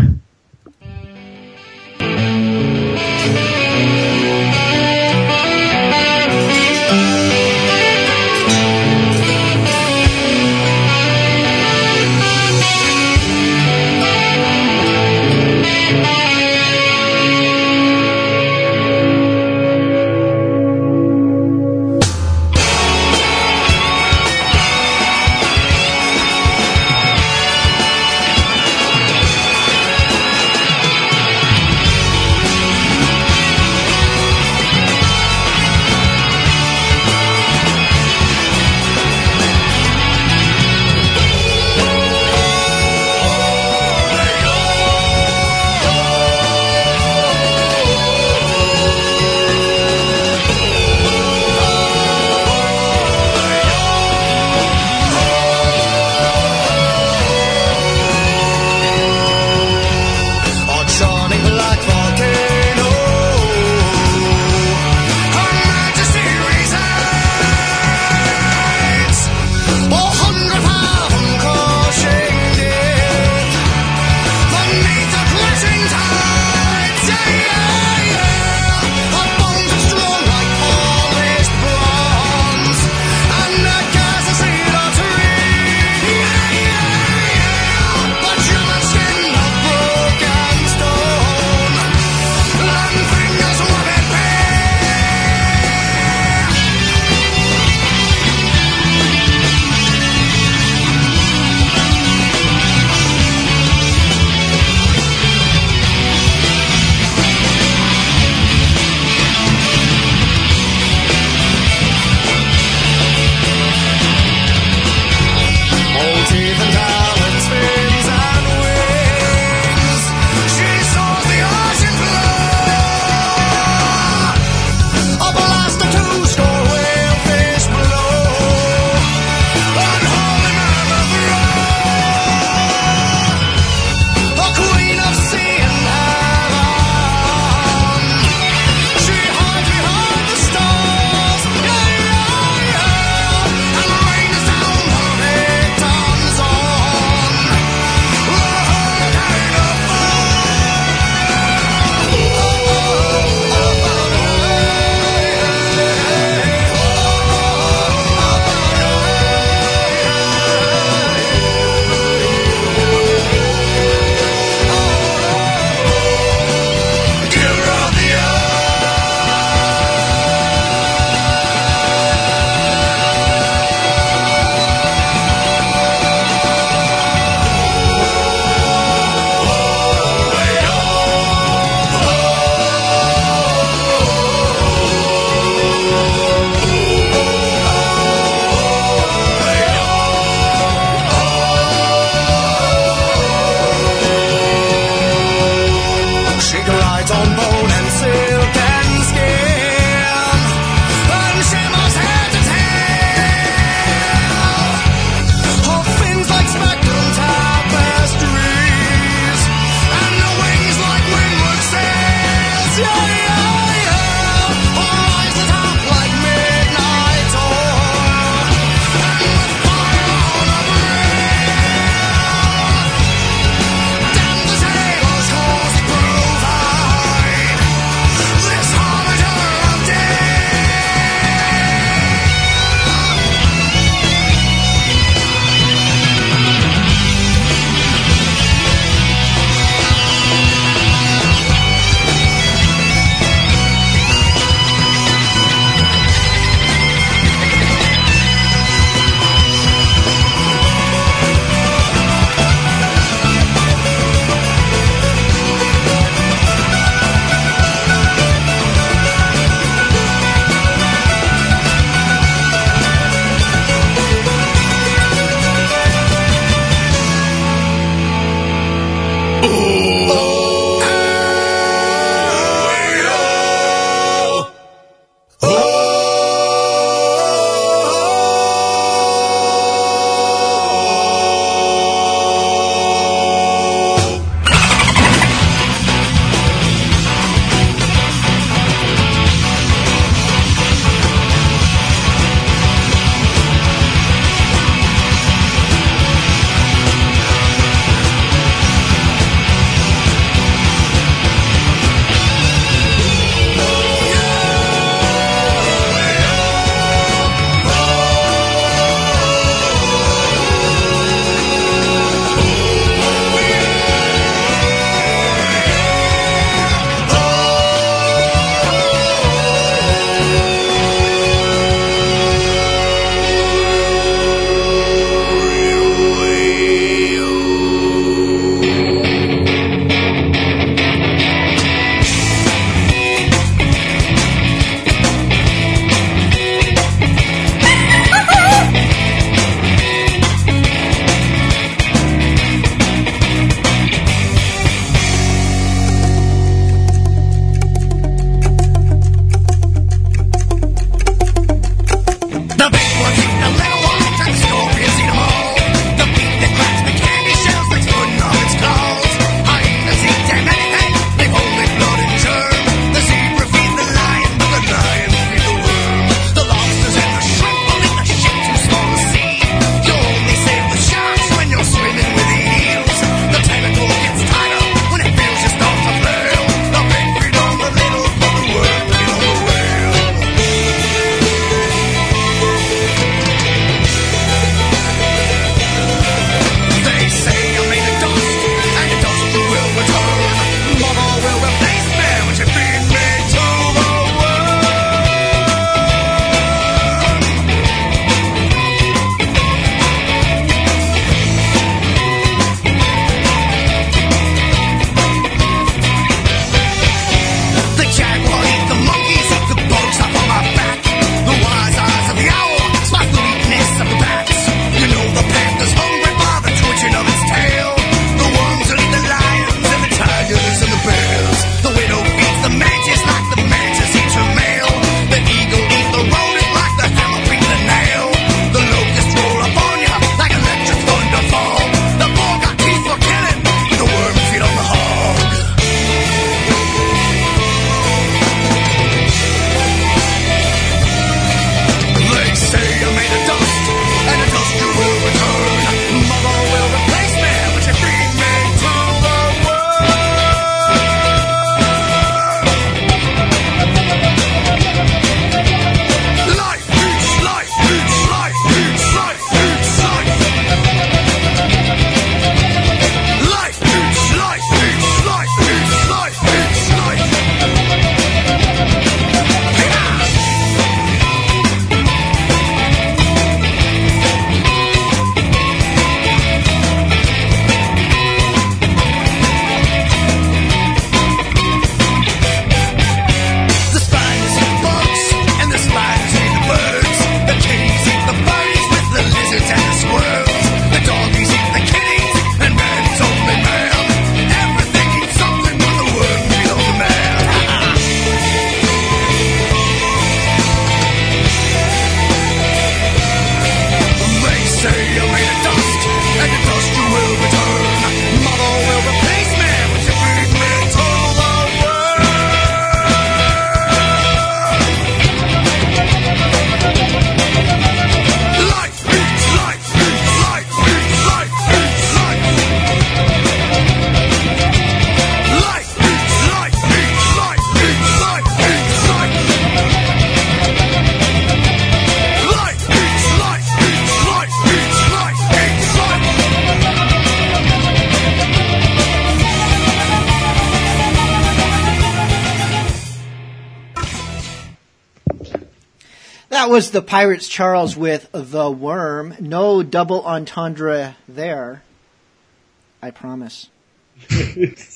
Was the Pirates Charles with The Worm. No double entendre there. I promise. (laughs)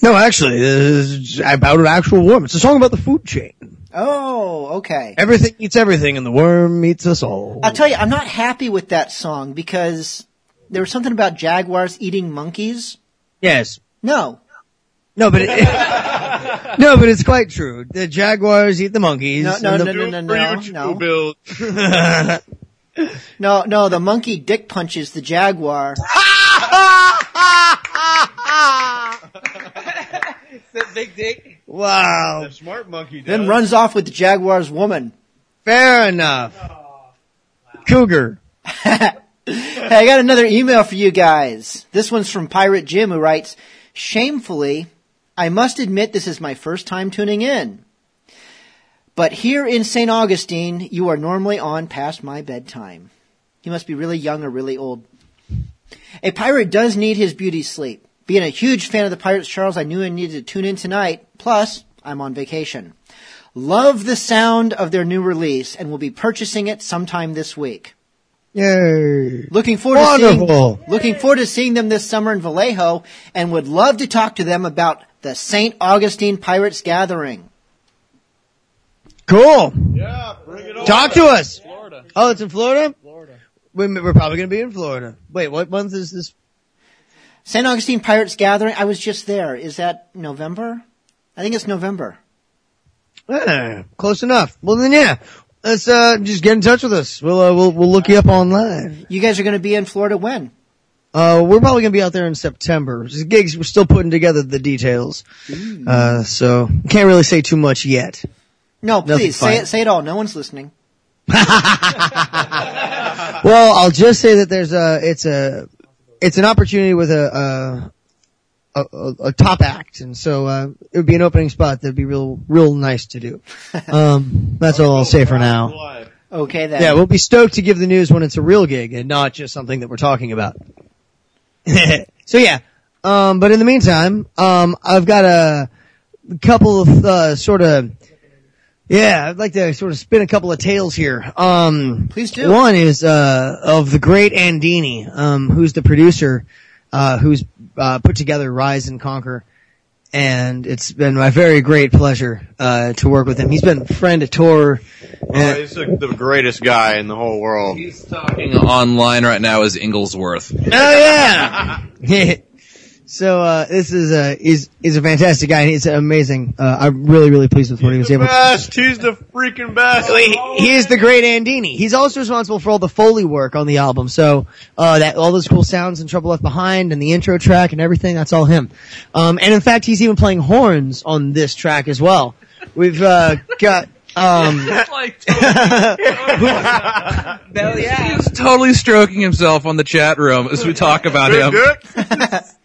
No, actually, this is about an actual worm. It's a song about the food chain. Oh, okay. Everything eats everything, and the worm eats us all. I'll tell you, I'm not happy with that song because there was something about jaguars eating monkeys. Yes. No. No, but it, (laughs) no, but it's quite true. The jaguars eat the monkeys. No, no, and no, no, no, no, no. (laughs) No, no, the monkey dick punches the jaguar. (laughs) big dick. Wow. The smart monkey does. Then runs off with the jaguar's woman. Fair enough. Cougar. Hey, I got another email for you guys. This one's from Pirate Jim who writes, Shamefully, I must admit this is my first time tuning in. But here in St. Augustine, you are normally on past my bedtime. He must be really young or really old. A pirate does need his beauty sleep. Being a huge fan of the Pirates, Charles, I knew I needed to tune in tonight. Plus, I'm on vacation. Love the sound of their new release and will be purchasing it sometime this week. Yay. Looking forward to Wonderful. seeing looking forward to seeing them this summer in Vallejo and would love to talk to them about the St. Augustine Pirates gathering. Cool. Yeah, bring it on. Talk to us. Florida. Oh, it's in Florida? Florida. We're, we're probably going to be in Florida. Wait, what month is this? St. Augustine Pirates gathering, I was just there. Is that November? I think it's November. Eh, close enough. Well then, yeah. Let's uh, just get in touch with us. We'll uh, we'll we'll look you up online. You guys are going to be in Florida when? Uh, we're probably gonna be out there in September. Gigs, we're still putting together the details. Uh, so can't really say too much yet. No, Nothing please say it. Say it all. No one's listening. (laughs) (laughs) Well, I'll just say that there's a it's a it's an opportunity with a a, a, a top act, and so uh, it would be an opening spot that'd be real real nice to do. (laughs) Um, that's all I'll say for now. Okay then. Yeah, we'll be stoked to give the news when it's a real gig and not just something that we're talking about. (laughs) so yeah, um, but in the meantime, um, I've got a couple of uh, sort of yeah, I'd like to sort of spin a couple of tales here. Um, Please do. One is uh, of the great Andini, um, who's the producer, uh, who's uh, put together Rise and Conquer, and it's been my very great pleasure uh, to work with him. He's been a friend of tour. Oh, he's the, the greatest guy in the whole world. He's talking online right now as Inglesworth. Oh yeah. (laughs) (laughs) so uh, this is a is is a fantastic guy. and He's amazing. Uh, I'm really really pleased with what he was able. to Best. He's the freaking best. He, he is the great Andini. He's also responsible for all the Foley work on the album. So, uh, that, all those cool sounds and Trouble Left Behind and the intro track and everything, that's all him. Um, and in fact, he's even playing horns on this track as well. We've, uh, got, um, (laughs) like, (laughs) He's totally stroking himself on the chat room as we talk about him. (laughs)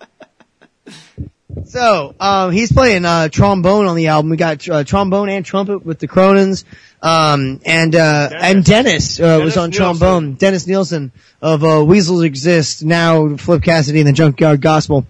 So, um, he's playing, uh, trombone on the album. We got, uh, trombone and trumpet with the Cronins. Um, and, uh, and Dennis, uh, was on Nielsen. trombone. Dennis Nielsen of, uh, Weasels Exist, now Flip Cassidy and the Junkyard Gospel.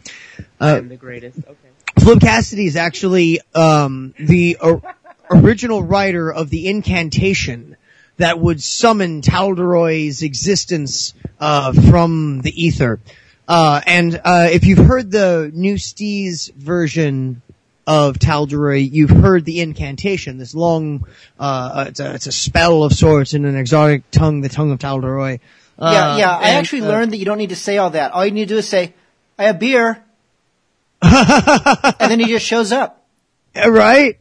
Uh, I'm the greatest. Okay. Flip Cassidy is actually, um, the or- original writer of the incantation that would summon Talderoy's existence, uh, from the ether. Uh, and, uh, if you've heard the New Steez version of Talderoy, you've heard the incantation, this long, uh, it's a, it's a spell of sorts in an exotic tongue, the tongue of Talderoy. yeah, Uh, yeah. I and, actually uh, learned that you don't need to say all that. All you need to do is say, "I have beer," (laughs) and then he just shows up. Right?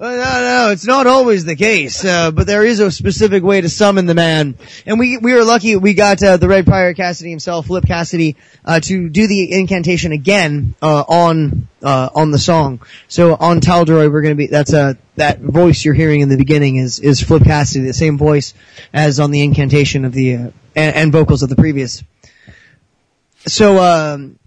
Well, no, no, it's not always the case, uh, but there is a specific way to summon the man. And we, we were lucky we got, uh, the Red Pirate Cassidy himself, Flip Cassidy, uh, to do the incantation again, uh, on, uh, on the song. So on Talderoy, we're gonna be, that's, uh, that voice you're hearing in the beginning is, is Flip Cassidy, the same voice as on the incantation of the, uh, and, and vocals of the previous. So, um,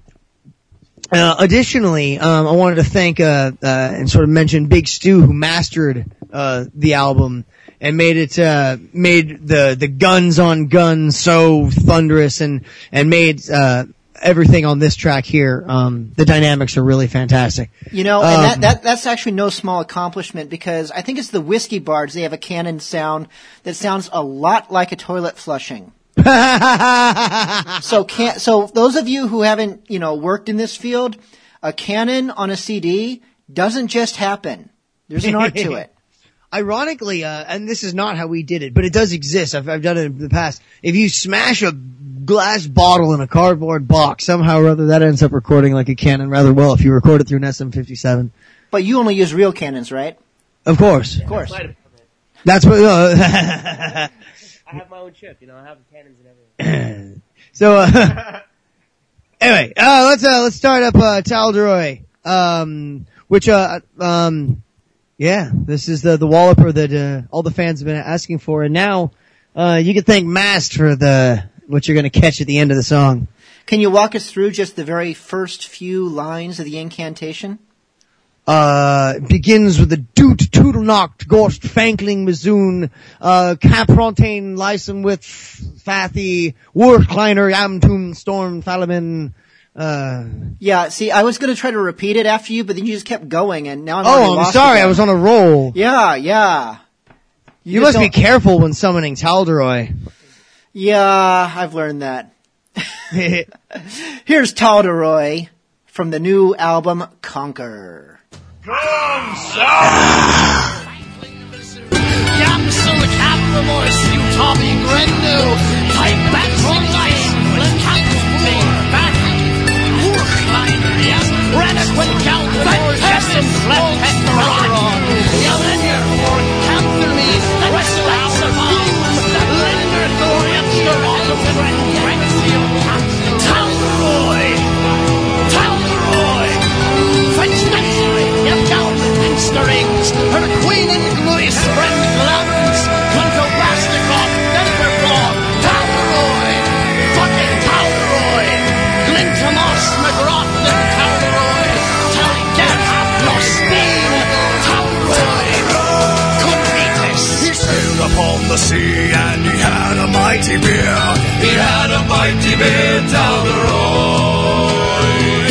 uh, additionally, um, I wanted to thank uh, uh, and sort of mention Big Stu, who mastered uh, the album and made it uh, made the the guns on guns so thunderous and and made uh, everything on this track here. Um, the dynamics are really fantastic. You know, and that, Um, that that's actually no small accomplishment because I think it's the whiskey Bards. They have a cannon sound that sounds a lot like a toilet flushing. (laughs) so can so those of you who haven't you know worked in this field, a cannon on a CD doesn't just happen. There's an art to (laughs) it. Ironically, uh, and this is not how we did it, but it does exist. I've, I've done it in the past. If you smash a glass bottle in a cardboard box, somehow or other that ends up recording like a cannon rather well if you record it through an SM57. But you only use real cannons, right? Of course. Of course. That's what, uh, (laughs) I have my own chip, you know, I have cannons and everything. (clears throat) so, uh, (laughs) anyway, uh, let's, uh, let's start up, uh, Talderoy, um, which, uh, um, yeah, this is the, the walloper that, uh, all the fans have been asking for. And now, uh, you can thank Mast for the, what you're gonna catch at the end of the song. Can you walk us through just the very first few lines of the incantation? Uh, begins with the doot toodlenacht gorst fankling mazoon, uh, caprontain lysum with fathy, workleiner amtum storm thalamin, uh, Yeah, see, I was going to try to repeat it after you, but then you just kept going, and now I'm oh, I'm sorry, again. I was on a roll. Yeah, yeah. You, just must be careful when summoning Talderoy. Yeah, I've learned that. (laughs) (laughs) Here's Talderoy from the new album Conquer. Gamsel, Cabramois, Utami, Grendo, Type Batron, Dice, Campbell, Back, Workliner, yes, Rennequin, Galvan, Hessen, Flep, Pectoron, Yelenier, or Campbell, Westlass, Boom, Lender, Thorian, Sherlock, Renfield, Galvan, her Queen in Glois, Friend Glavins, Punto Plastikov, Denverclaw, Talroy, fucking Talroy, Glintomoss, McGrath, and Talroy, Talget, Nostine, Talroy, this. He sailed upon the sea and he had a mighty beer. He had a mighty beer road.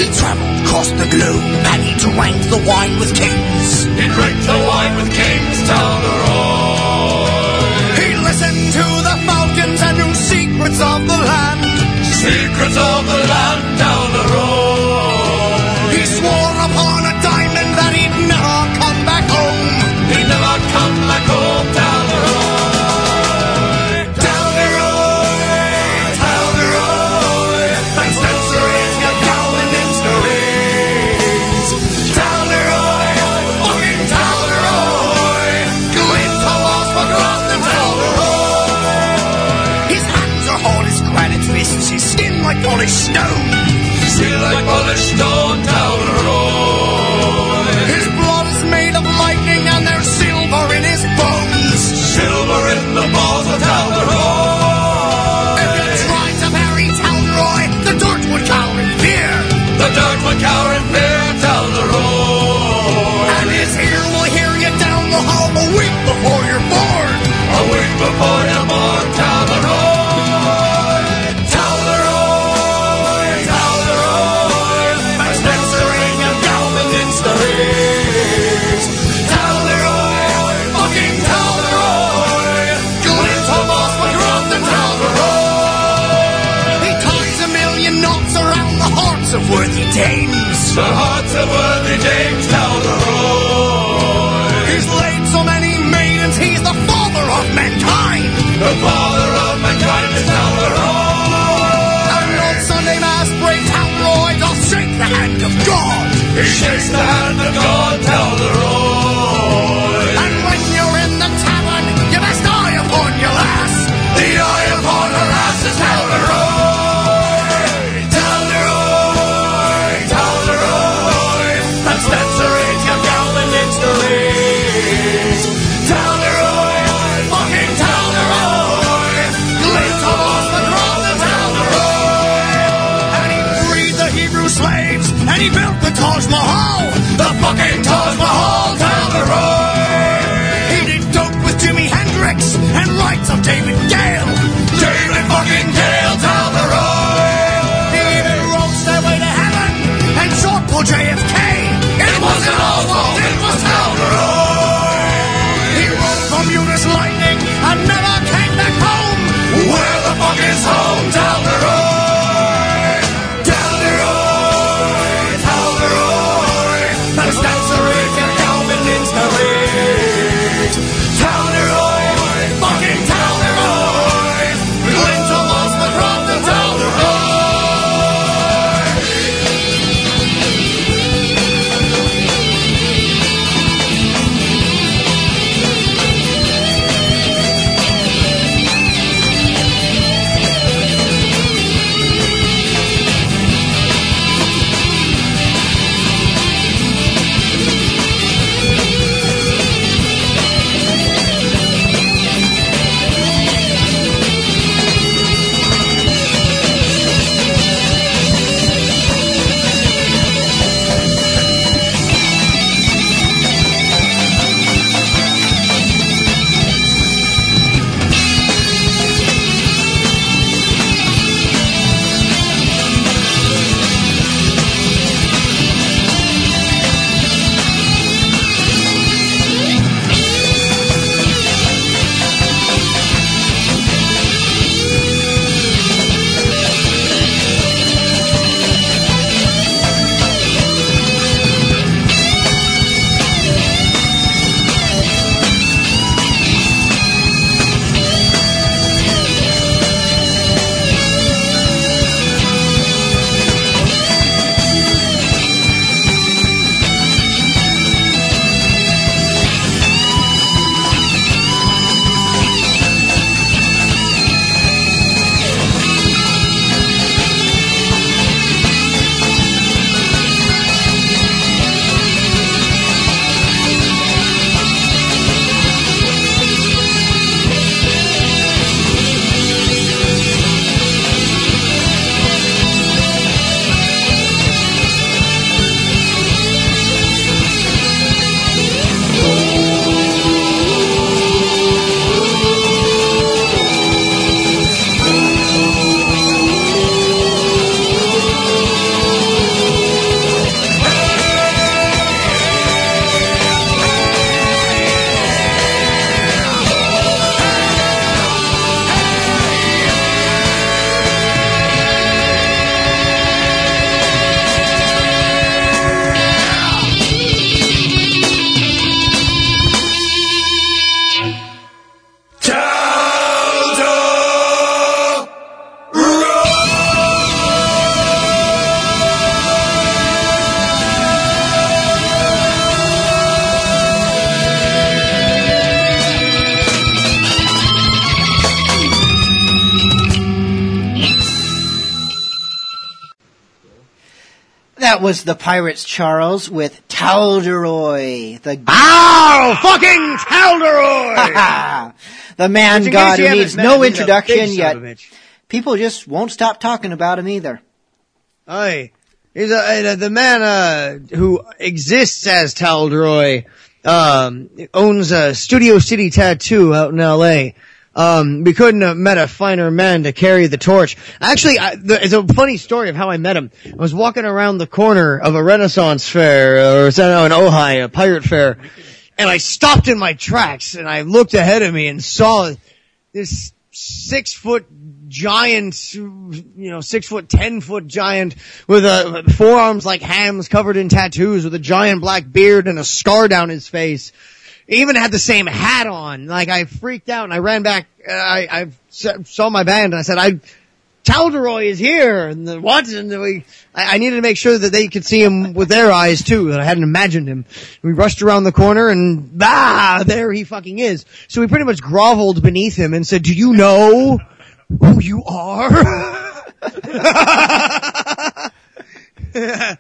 He travelled across the globe drank the wine with kings. He drank the wine with kings down the road. He listened to the falcons and knew secrets of the land. Secrets of the land down polished stone. Feel like polished stone of worthy dames. The hearts of worthy dames road. He's laid so many maidens, he's the father of mankind. The father of mankind is road. And on Sunday Mass, brave Talroy doth shake the hand of God. He shakes the hand of God down He built the Taj Mahal, the fucking Taj Mahal, Calderoy. He did dope with Jimi Hendrix and rights of David Gale, David fucking Gale, Calderoy. He even wrote Stairway to Heaven and short for JFK. It, it wasn't all fault. Was the Pirates Charles with Talderoy, the Ow! Fucking Talderoy! (laughs) the man god who needs no him, introduction yet. of a bitch. People just won't stop talking about him either. Aye. He's a, uh, the man, uh, who exists as Talderoy, um, owns a Studio City Tattoo out in L.A. Um, we couldn't have met a finer man to carry the torch. Actually, I, the, it's a funny story of how I met him. I was walking around the corner of a Renaissance fair, or is that no, an Ojai, a pirate fair, and I stopped in my tracks and I looked ahead of me and saw this six foot giant, you know, six foot, ten foot giant with uh forearms like hams covered in tattoos with a giant black beard and a scar down his face. Even had the same hat on. Like I freaked out and I ran back. Uh, I, I saw my band and I said, I, Talderoy is here and the? And we, I, I needed to make sure that they could see him with their eyes too, that I hadn't imagined him. We rushed around the corner and ah, there he fucking is. So we pretty much groveled beneath him and said, do you know who you are? (laughs) (laughs) and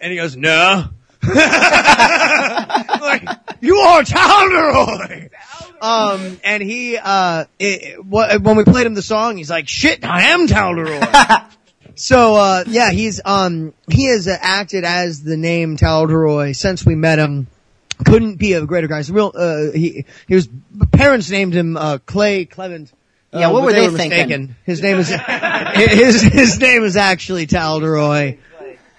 he goes, no. (laughs) like, you are Talderoy! Um, and he, uh, it, wh- when we played him the song, he's like, shit, I am Talderoy. (laughs) so, uh, yeah, he's, um, he has uh, acted as the name Talderoy since we met him. Couldn't be a greater guy. He's real, uh, he, he was, parents named him, uh, Clay Clement. Yeah, Uh, what but were they were thinking? mistaken. His name is, (laughs) his, his name is actually Talderoy.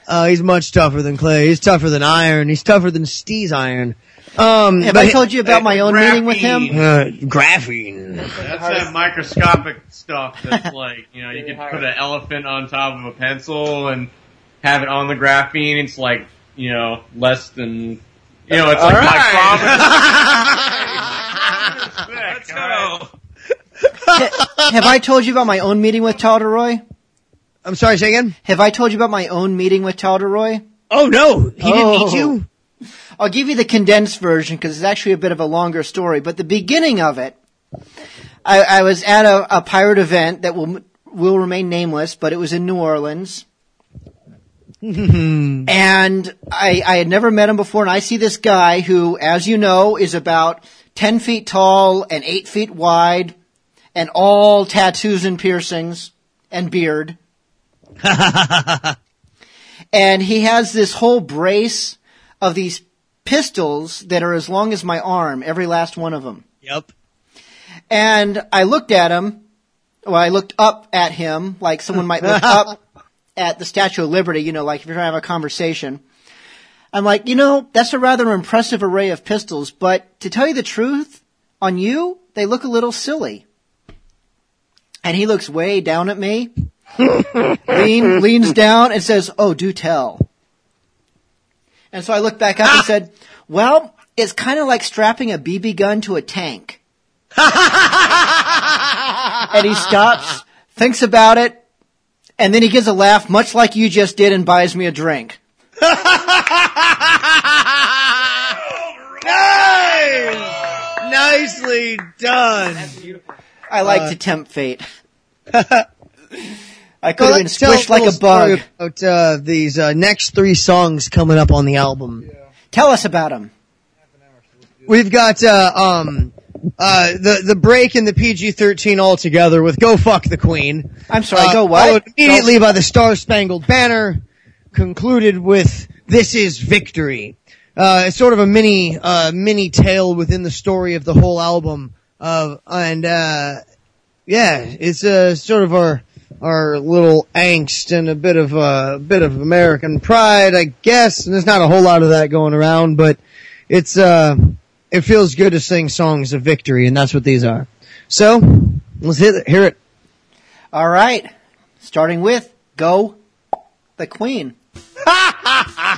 Uh, he's much tougher than Clay. He's tougher than Iron. He's tougher than Steve's Iron. Um, Have but I told you about my own meeting with him? Uh, graphene. That's that microscopic stuff that's like, you know, you could put an elephant on top of a pencil and have it on the graphene. It's like, you know, less than, you know, it's like micrometers. (laughs) Let's go. Have I told you about my own meeting with Talderoy? I'm sorry, say again? Have I told you about my own meeting with Talderoy? Oh no, he didn't meet oh. you? I'll give you the condensed version because it's actually a bit of a longer story. But the beginning of it, I, I was at a, a pirate event that will will remain nameless, but it was in New Orleans. (laughs) and I, I had never met him before, and I see this guy who, as you know, is about 10 feet tall and 8 feet wide, and all tattoos and piercings, and beard. (laughs) and he has this whole brace of these pistols that are as long as my arm, every last one of them. Yep. And I looked at him, well, I looked up at him like someone might look up (laughs) at the Statue of Liberty, you know, like if you're trying to have a conversation. I'm like, you know, that's a rather impressive array of pistols, but to tell you the truth, on you, they look a little silly. And he looks way down at me, lean, leans down and says, oh, do tell. And so I looked back up and said, well, it's kind of like strapping a BB gun to a tank. (laughs) and he stops, thinks about it, and then he gives a laugh, much like you just did, and buys me a drink. Nice! Nicely done. I like Uh, to tempt fate. (laughs) I could Well, have been squished like a little bug. About uh, these uh, next three songs coming up on the album. Tell us about them. We've got uh, um uh the the break in the PG thirteen altogether with "Go Fuck the Queen." I'm sorry, Uh, go what? followed Immediately by the Star Spangled Banner, concluded with "This Is Victory." Uh, it's sort of a mini uh mini tale within the story of the whole album. Uh, and uh, yeah, it's uh, sort of our our little angst and a bit of a bit of American pride, I guess. And there's not a whole lot of that going around, but it's uh it feels good to sing songs of victory, and that's what these are. So let's hit it, hear it. All right. Starting with Go the Queen. You (laughs)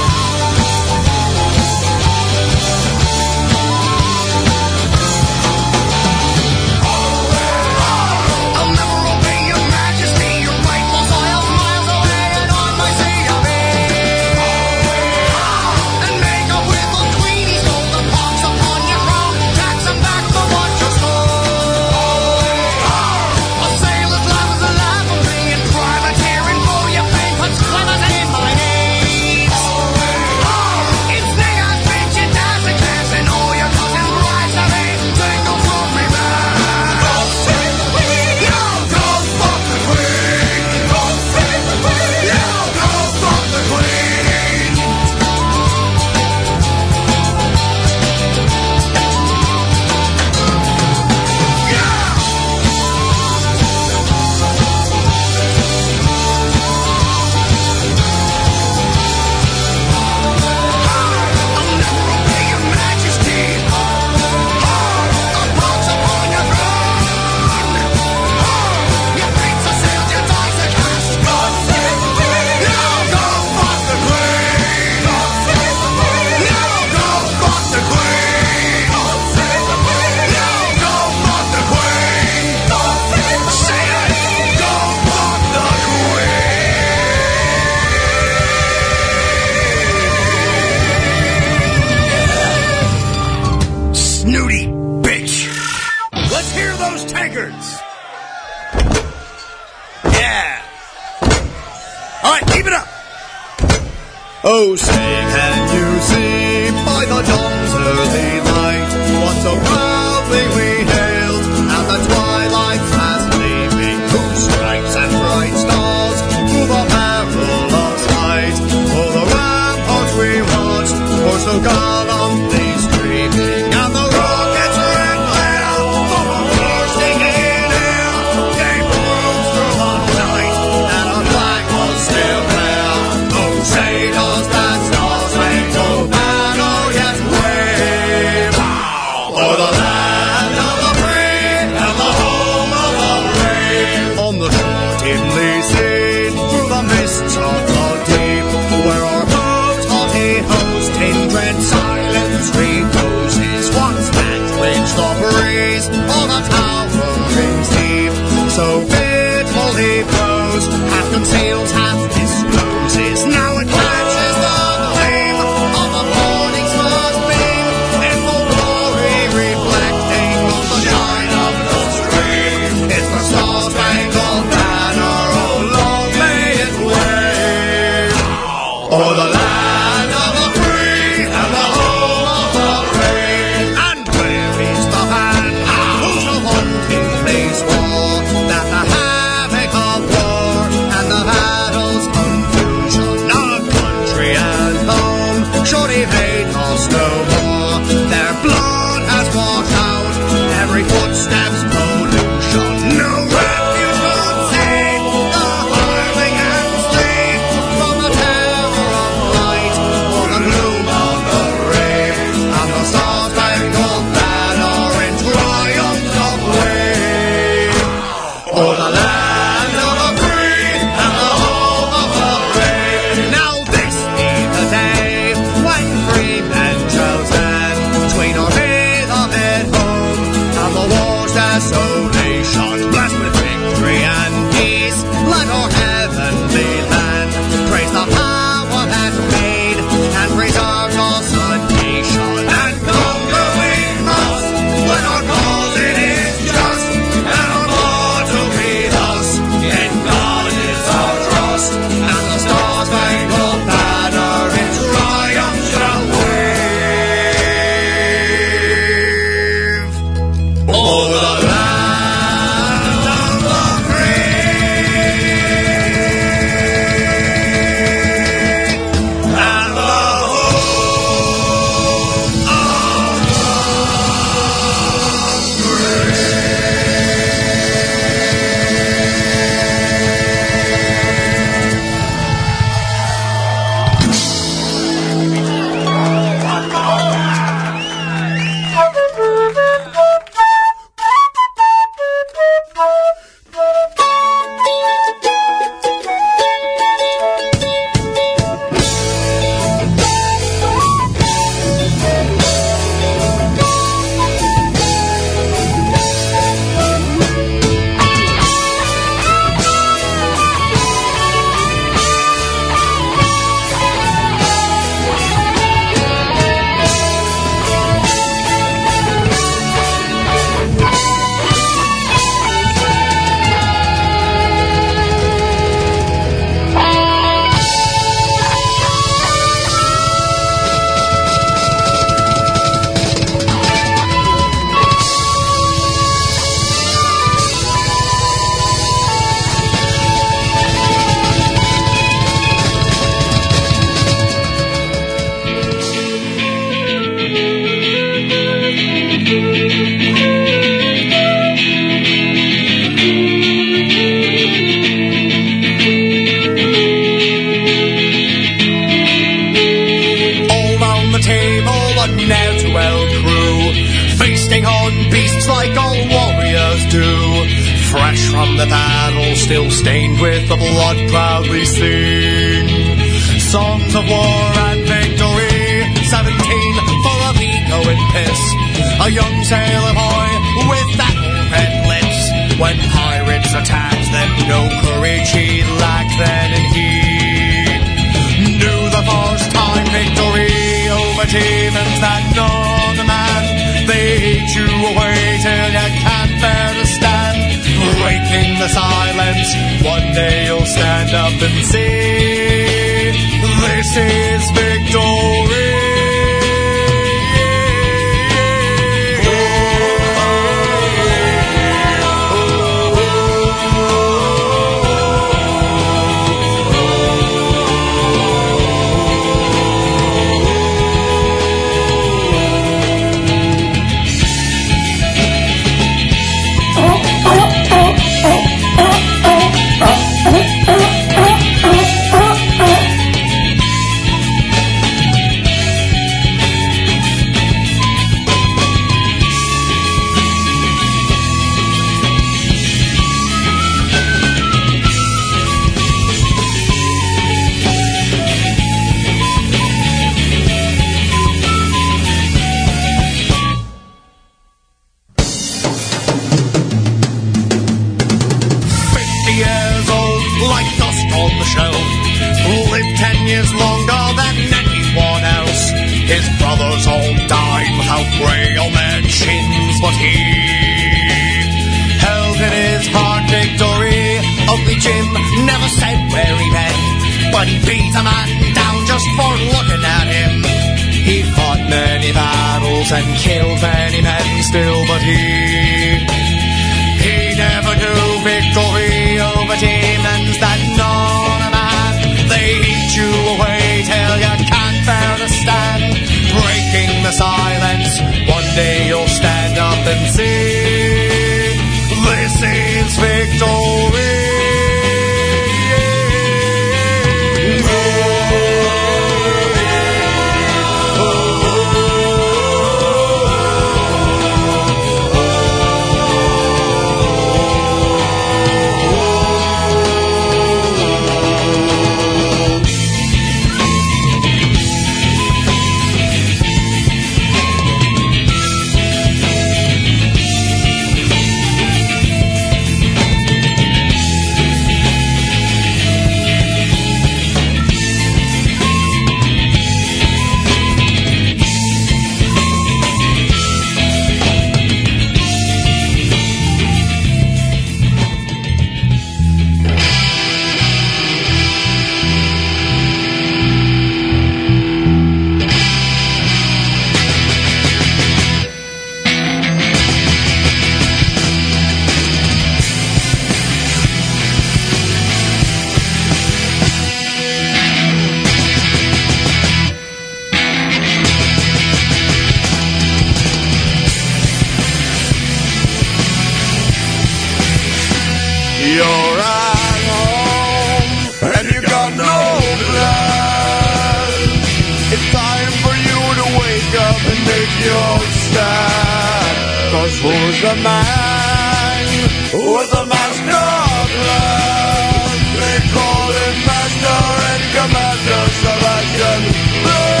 outskirt Cause who's the man? Who's the master of love? They call him master and commander Sebastian Blue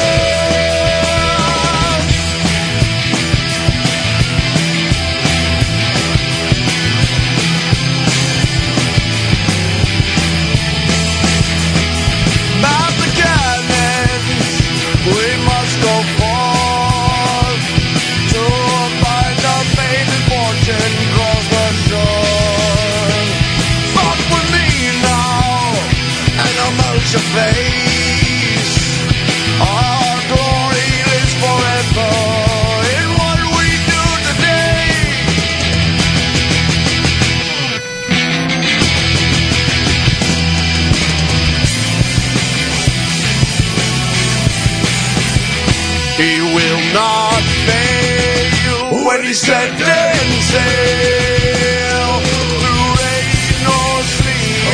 Rain or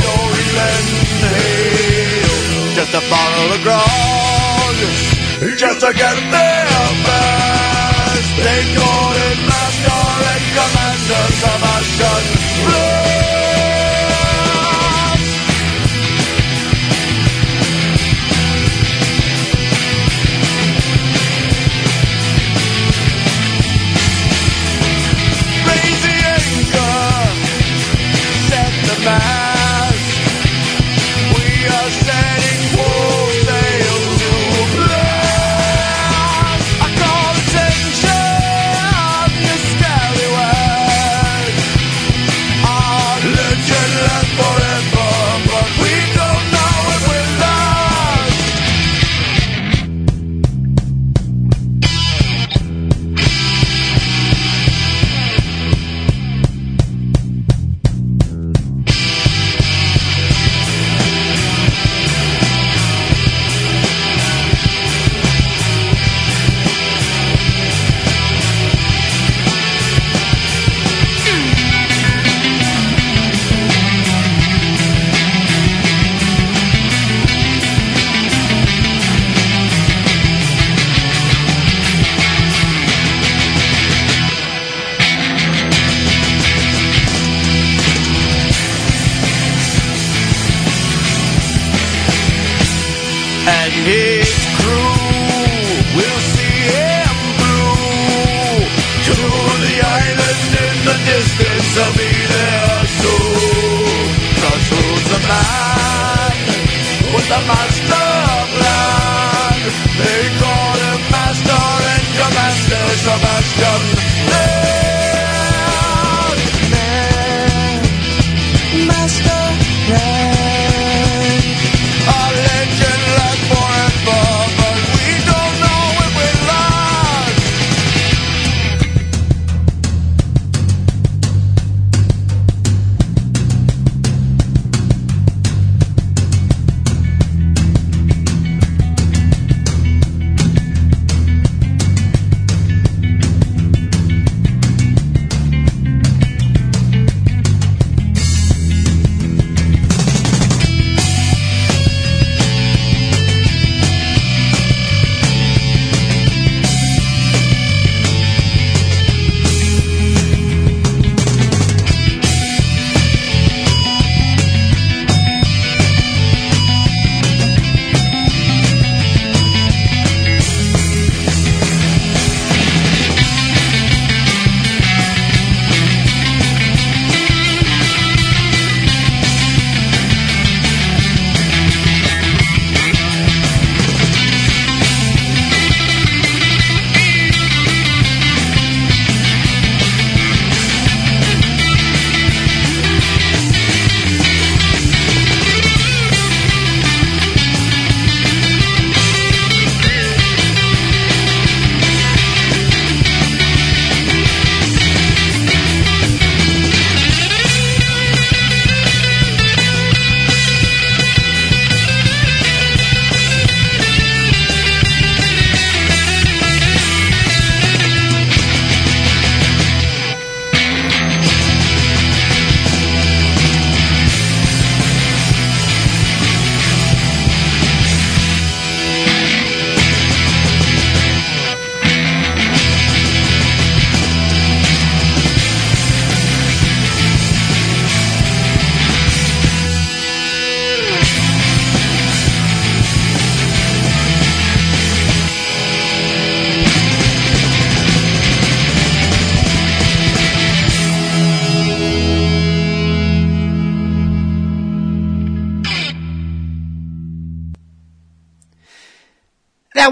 or even hail, just a bottle of grog, just to get their best. They call it master and commander of.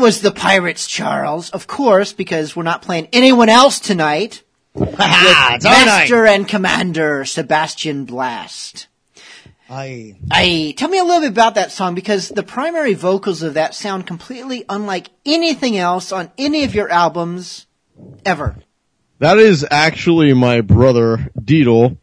Was the Pirates, Charles, of course, because we're not playing anyone else tonight. Ah, with it's our night. Master and Commander Sebastian Blast. I I tell me a little bit about that song because the primary vocals of that sound completely unlike anything else on any of your albums ever. That is actually my brother, Deedle,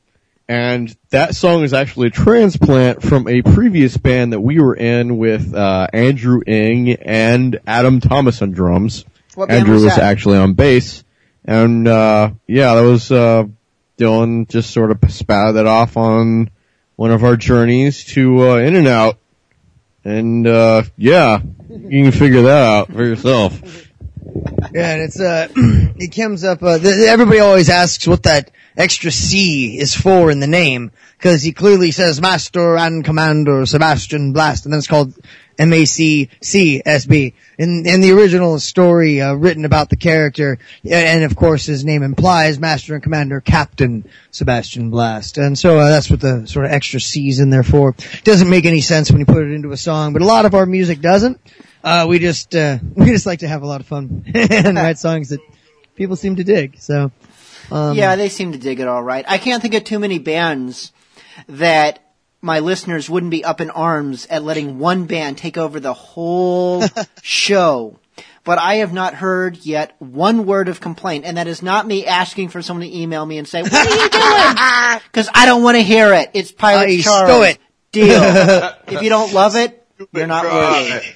and that song is actually a transplant from a previous band that we were in with uh, Andrew Ing and Adam Thomas on drums. What Andrew was was actually on bass, and uh, yeah, that was uh, Dylan just sort of spouted that off on one of our journeys to uh, In-N-Out, and uh, yeah, you can figure that out for yourself. (laughs) Yeah, and it's uh, (clears throat) it comes up. Uh, th- everybody always asks what that extra C is for in the name because he clearly says Master and Commander Sebastian Blast, and then it's called M A C C S B. In in the original story uh, written about the character, and of course his name implies Master and Commander Captain Sebastian Blast, and so uh, that's what the sort of extra C's in there for. Doesn't make any sense when you put it into a song, but a lot of our music doesn't. Uh, we just uh, (laughs) we just like to have a lot of fun (laughs) and write songs that people seem to dig. So, um, yeah, they seem to dig it all right. I can't think of too many bands that my listeners wouldn't be up in arms at letting one band take over the whole (laughs) show. But I have not heard yet one word of complaint, and that is not me asking for someone to email me and say, "What are you doing?" (laughs) Because I don't want to hear it. It's Pirate I Charles. it. Deal. (laughs) if you don't love it, you're not worthy.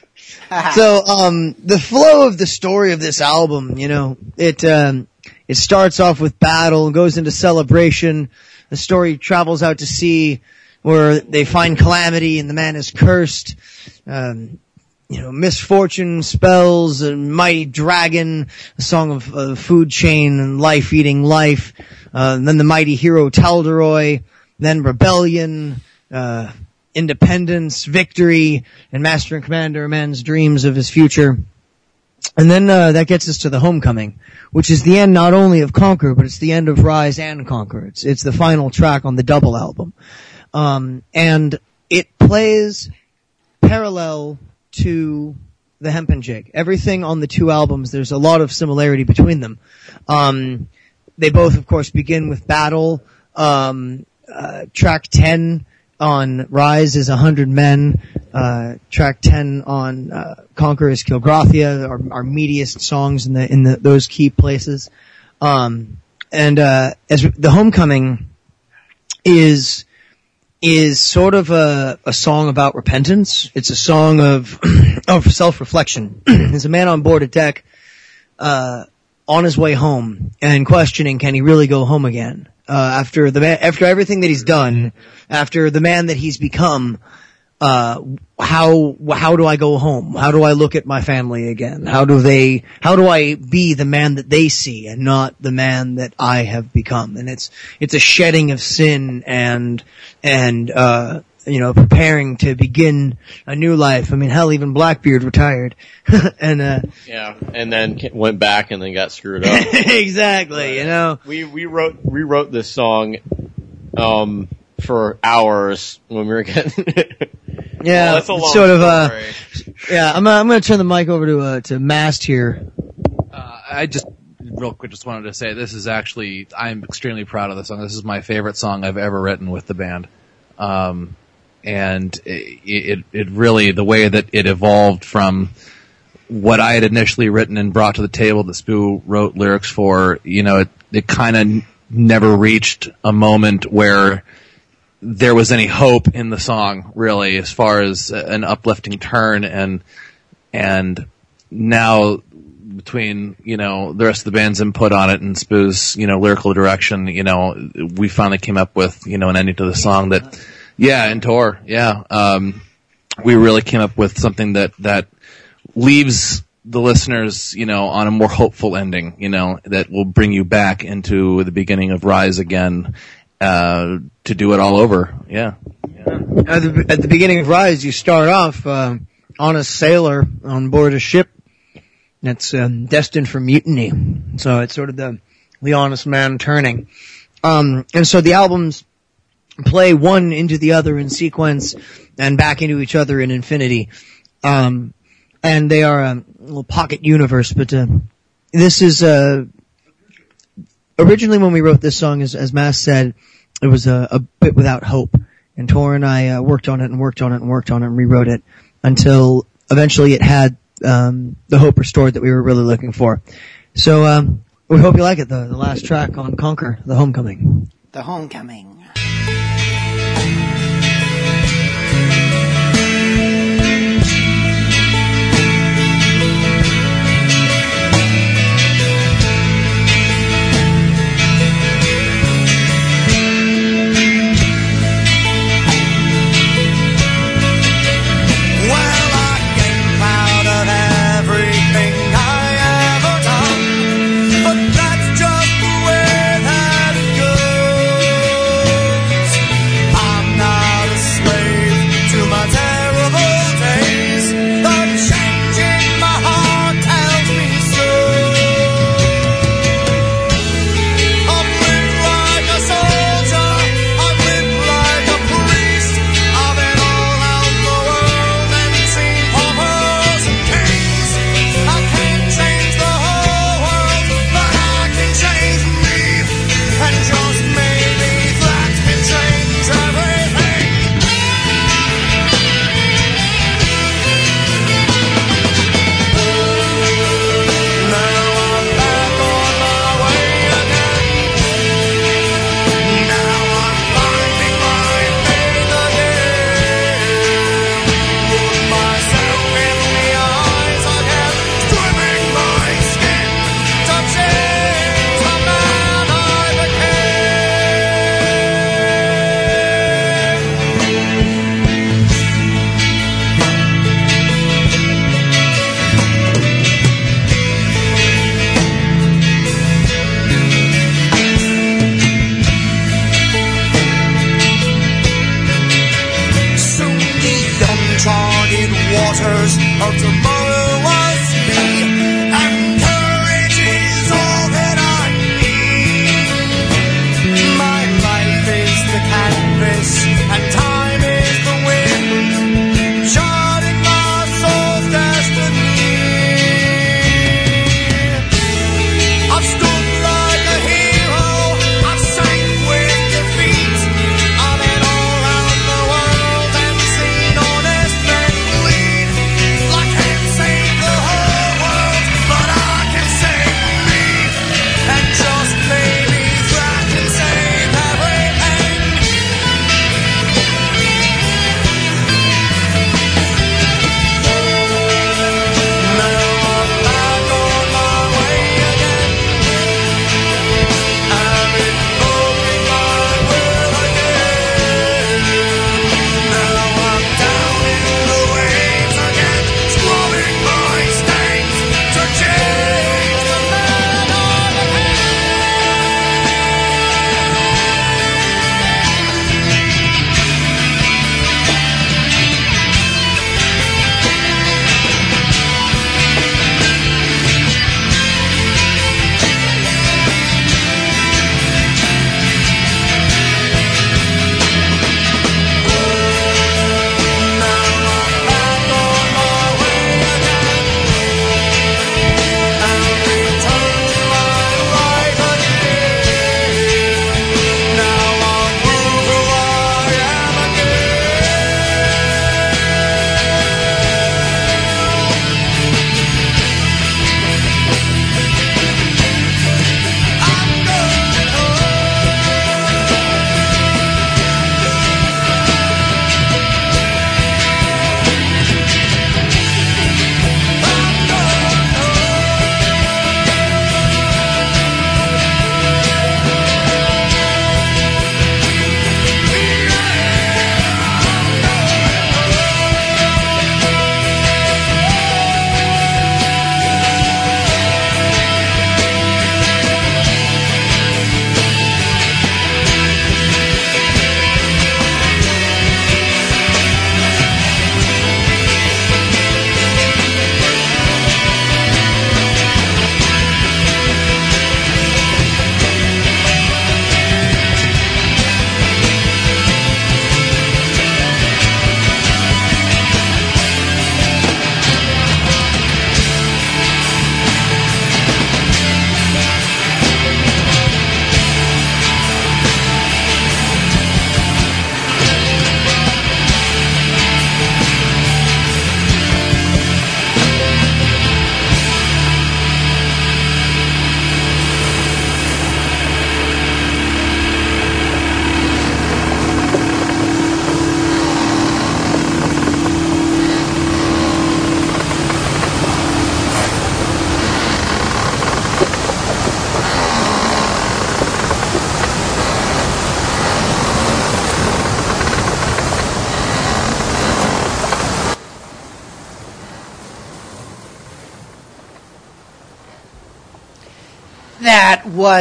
so um, the flow of the story of this album, you know, it um, it starts off with battle, goes into celebration. The story travels out to sea, where they find calamity and the man is cursed. Um, you know, misfortune, spells, a mighty dragon, a song of uh, food chain and life eating life. Uh, then the mighty hero Talderoy, then rebellion, uh, independence, victory, and master and commander man's dreams of his future. And then uh, that gets us to the homecoming, which is the end not only of Conquer, but it's the end of Rise and Conquer. It's it's the final track on the double album, um, and it plays parallel to the Hempen Jig. Everything on the two albums, there's a lot of similarity between them. Um, they both, of course, begin with battle. Um, uh, track 10 on Rise is 100 Men. Uh, track 10 on uh, Conquer is Kilgrathia, our, our meatiest songs in the in the, those key places. Um, and uh, as the Homecoming is is sort of a, a song about repentance. It's a song of (clears throat) of self reflection. (clears throat) There's a man on board a deck uh, on his way home and questioning, can he really go home again? Uh, after the man, after everything that he's done, after the man that he's become, uh, how, how do I go home? How do I look at my family again? How do they, how do I be the man that they see and not the man that I have become? And it's, it's a shedding of sin and, and, uh, you know, preparing to begin a new life. I mean, hell, even Blackbeard retired. (laughs) and, uh, Yeah, and then went back and then got screwed up. (laughs) exactly, you know. We we wrote rewrote this song um for hours when we were getting (laughs) Yeah, Well, that's a long sort of. Uh, story. yeah, I'm. Uh, I'm going to turn the mic over to uh, to Mast here. Uh, I just real quick just wanted to say this is actually I'm extremely proud of this song. This is my favorite song I've ever written with the band. Um, and it, it really the way that it evolved from what I had initially written and brought to the table that Spoo wrote lyrics for, you know, it, it kind of never reached a moment where there was any hope in the song, really, as far as an uplifting turn and, and now between, you know, the rest of the band's input on it and Spoo's, you know, lyrical direction, you know, we finally came up with, you know, an ending to the song that, yeah, and tour, yeah, um, we really came up with something that, that leaves the listeners, you know, on a more hopeful ending, you know, that will bring you back into the beginning of Rise again, uh, to do it all over. Yeah. At the, at the beginning of Rise, you start off uh, on a sailor on board a ship that's um, destined for mutiny. So it's sort of the the honest man turning. Um, and so the albums play one into the other in sequence and back into each other in infinity. Um, and they are a little pocket universe. But uh, this is uh, originally when we wrote this song, as, as Mass said, it was a, a bit without hope. And Tor and I uh, worked on it and worked on it and worked on it and rewrote it until eventually it had um, the hope restored that we were really looking for. So um, we hope you like it. The, the last track on Conquer, the Homecoming. The Homecoming. Well, uncharted waters of tomorrow.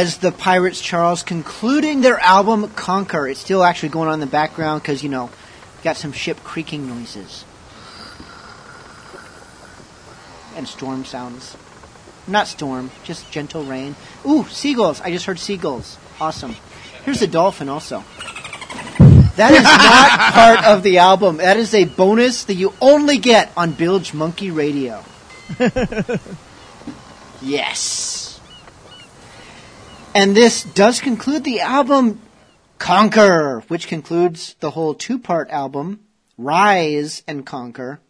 Was the Pirates Charles concluding their album Conquer. It's still actually going on in the background because, you know, got some ship creaking noises. And storm sounds. Not storm, just gentle rain. Ooh, seagulls. I just heard seagulls. Awesome. Here's a dolphin also. That is not (laughs) part of the album. That is a bonus that you only get on Bilge Monkey Radio. (laughs) yes. And this does conclude the album Conquer, which concludes the whole two part album, Rise and Conquer.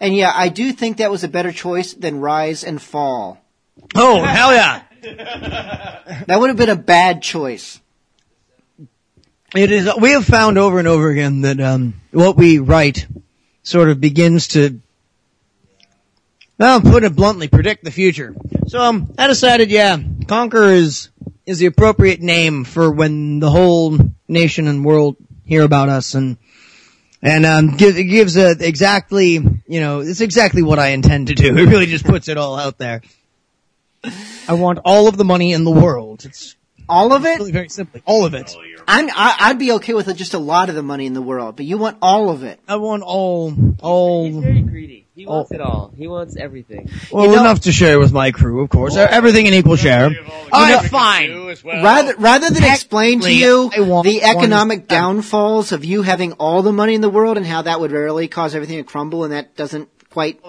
And yeah, I do think that was a better choice than Rise and Fall. Oh, hell yeah. That would have been a bad choice. It is. We have found over and over again that um, what we write sort of begins to, well, put it bluntly, predict the future. So um, I decided, yeah, Conquer is is the appropriate name for when the whole nation and world hear about us, and and um, give, it gives a exactly, you know, it's exactly what I intend to do. (laughs) It really just puts it all out there. I want all of the money in the world. It's all of it. Really, very simply, all of it. I'm, I, I'd be okay with just a lot of the money in the world, but you want all of it. I want all, all. He's very greedy. He oh. wants it all. He wants everything. Well, enough to share with my crew, of course. Everything in equal share. All right, fine. Rather, rather than explain to you I want the one- economic downfalls of you having all the money in the world and how that would really cause everything to crumble and that doesn't quite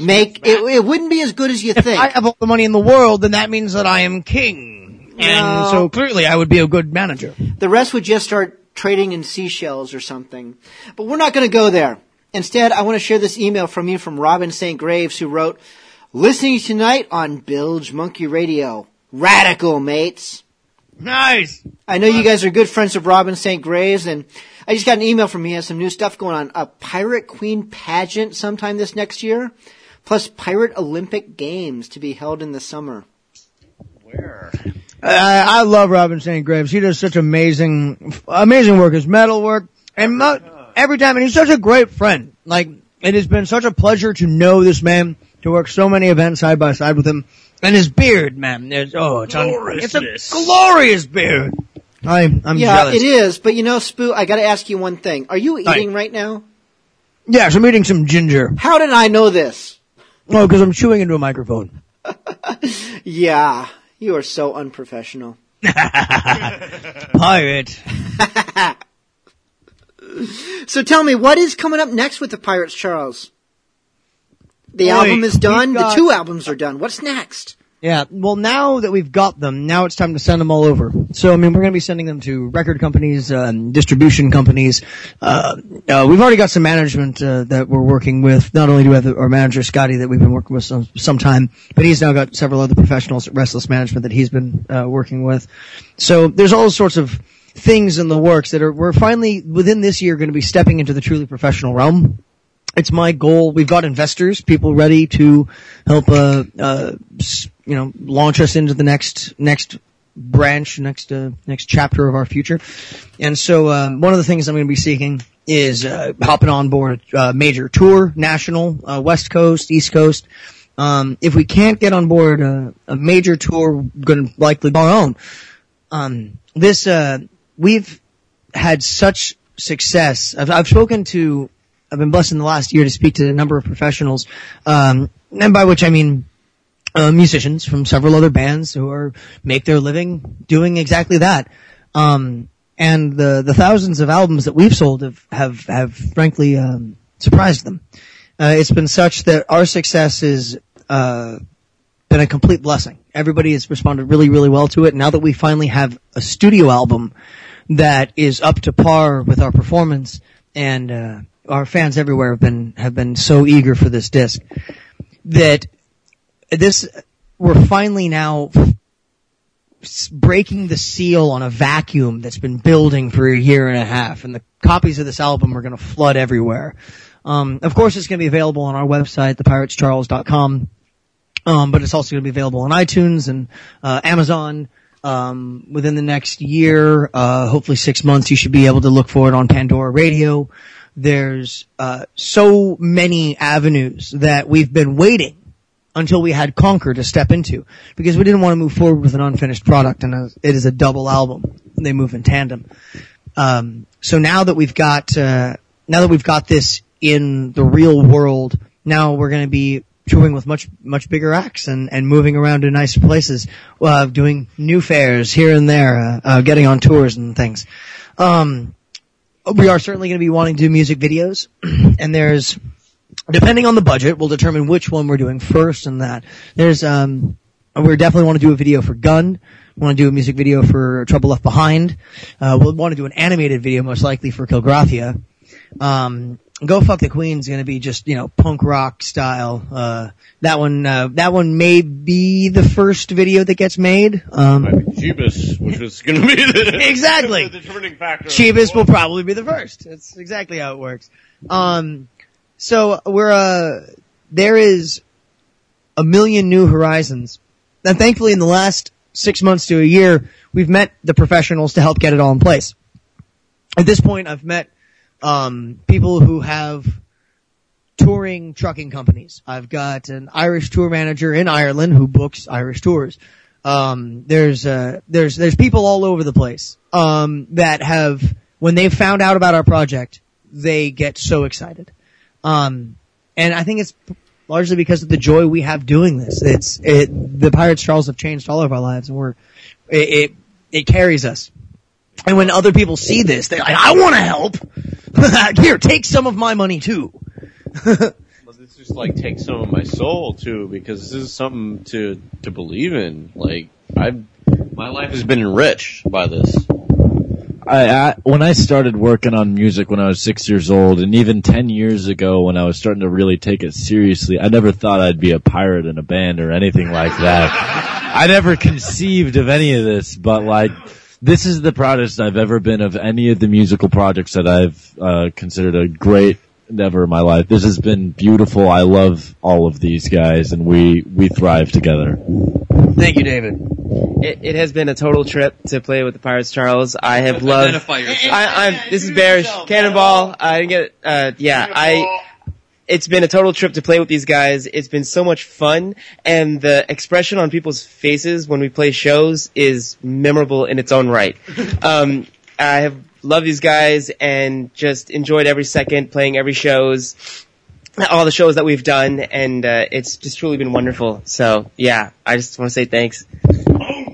make it, it wouldn't be as good as you If think. I have all the money in the world, then that means that I am king. And No. so clearly I would be a good manager. The rest would just start trading in seashells or something. But we're not going to go there. Instead, I want to share this email from you from Robin St. Graves who wrote, Listening tonight on Bilge Monkey Radio. Radical, mates. Nice. I know you guys are good friends of Robin St. Graves, and I just got an email from him. He has some new stuff going on. A Pirate Queen pageant sometime this next year, plus Pirate Olympic Games to be held in the summer. I, I love Robin St. Graves. He does such amazing, amazing work. His metal work. And mo- every time, and he's such a great friend. Like, it has been such a pleasure to know this man, to work so many events side by side with him. And his beard, man, is, oh, it's, un- it's a glorious beard. I, I'm yeah, jealous. it is. But you know, Spoo, I got to ask you one thing. Are you eating right now? Yes, I'm eating some ginger. How did I know this? Oh, because I'm chewing into a microphone. (laughs) Yeah, you are so unprofessional. (laughs) Pirate. (laughs) So tell me, what is coming up next with the Pirates, Charles? The Wait, album is done. got- The two albums are done. What's next? Yeah, well now that we've got them, now it's time to send them all over. So I mean, we're going to be sending them to record companies, um, distribution companies. Uh, uh, we've already got some management uh, that we're working with. Not only do we have our manager Scotty that we've been working with some, some time, but he's now got several other professionals at Restless Management that he's been uh, working with. So there's all sorts of things in the works that are we're finally within this year going to be stepping into the truly professional realm it's my goal. We've got investors, people ready to help, uh, uh, you know, launch us into the next, next branch, next, uh, next chapter of our future. And so, um, one of the things I'm going to be seeking is, uh, hopping on board a uh, major tour, national, uh, West Coast, East Coast. Um, if we can't get on board a, a major tour, we're going to likely go our own. Um, this, uh, we've had such success. I've, I've spoken to, I've been blessed in the last year to speak to a number of professionals, um, and by which I mean uh, musicians from several other bands who are make their living doing exactly that. Um, and the the thousands of albums that we've sold have have, have frankly um, surprised them. Uh, it's been such that our success is uh, been a complete blessing. Everybody has responded really, really well to it. Now that we finally have a studio album that is up to par with our performance, and uh, our fans everywhere have been have been so eager for this disc that this we're finally now breaking the seal on a vacuum that's been building for a year and a half, and the copies of this album are going to flood everywhere. Um, of course, it's going to be available on our website, thepiratescharles.com, Um, but it's also going to be available on iTunes and uh, Amazon. Um, within the next year, uh, hopefully six months, you should be able to look for it on Pandora Radio. There's uh, so many avenues that we've been waiting until we had Conquer to step into because we didn't want to move forward with an unfinished product and it is a double album. They move in tandem. Um, so now that we've got, uh, now that we've got this in the real world, now we're going to be touring with much, much bigger acts and, and moving around to nicer places, uh, doing new fairs here and there, uh, uh, getting on tours and things. Um, we are certainly going to be wanting to do music videos (clears throat) and there's, depending on the budget, we'll determine which one we're doing first and that. There's, um, we definitely want to do a video for Gun. We want to do a music video for Trouble Left Behind. Uh, we'll want to do an animated video most likely for Kilgraphia. Um, Go Fuck the Queen's gonna be just, you know, punk rock style. Uh, that one, uh, that one may be the first video that gets made. Um, Jeebus, which going to be the (laughs) Exactly. (laughs) the determining factor. Chivas will probably be the first. That's exactly how it works. Um, so we're, uh, there is a million new horizons. And thankfully in the last six months to a year, we've met the professionals to help get it all in place. At this point, I've met, um, people who have touring trucking companies. I've got an Irish tour manager in Ireland who books Irish tours. Um, there's, uh, there's, there's people all over the place, um, that have, when they've found out about our project, they get so excited. Um, and I think it's largely because of the joy we have doing this. It's, it, the Pirates Charles have changed all of our lives and we're, it, it, it carries us. And when other people see this, they're like, I want to help. (laughs) Here, take some of my money too. (laughs) Well, this just like takes some of my soul too, because this is something to to believe in. Like I've, my life has been enriched by this. I, I when I started working on music when I was six years old, and even ten years ago when I was starting to really take it seriously, I never thought I'd be a pirate in a band or anything like that. (laughs) I never conceived of any of this, but like this is the proudest I've ever been of any of the musical projects that I've uh, considered a great endeavor in my life. This has been beautiful. I love all of these guys, and we we thrive together. Thank you, David. It, it has been a total trip to play with the Pirates, Charles. I have loved. Identify yourself. I, I'm. This is Bearish Cannonball. I didn't get. Uh, yeah, I. It's been a total trip to play with these guys. It's been so much fun, and the expression on people's faces when we play shows is memorable in its own right. (laughs) Um, I have loved these guys and just enjoyed every second playing every shows, all the shows that we've done, and uh, it's just truly been wonderful. So yeah, I just want to say thanks.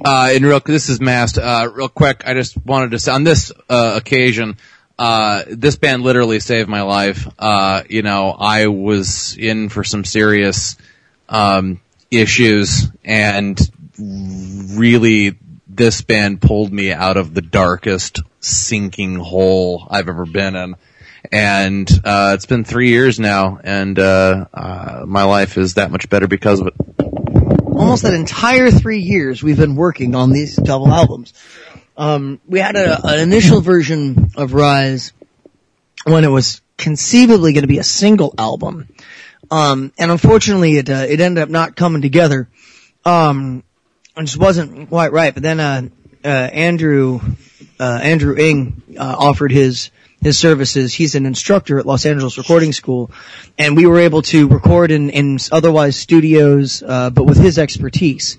Uh, and real, this is Mast. Uh, real quick, I just wanted to say on this uh, occasion, uh, this band literally saved my life. Uh, you know, I was in for some serious um, issues, and really, this band pulled me out of the darkest sinking hole I've ever been in. And uh, it's been three years now, and uh, uh, my life is that much better because of it. almost that entire three years we've been working on these double albums. Um, we had a, an initial version of Rise when it was conceivably going to be a single album, um, and unfortunately it uh, it ended up not coming together. Um, it just wasn't quite right. But then uh, uh, Andrew uh, Andrew Ing uh, offered his his services. He's an instructor at Los Angeles Recording School, and we were able to record in, in otherwise studios, uh, but with his expertise.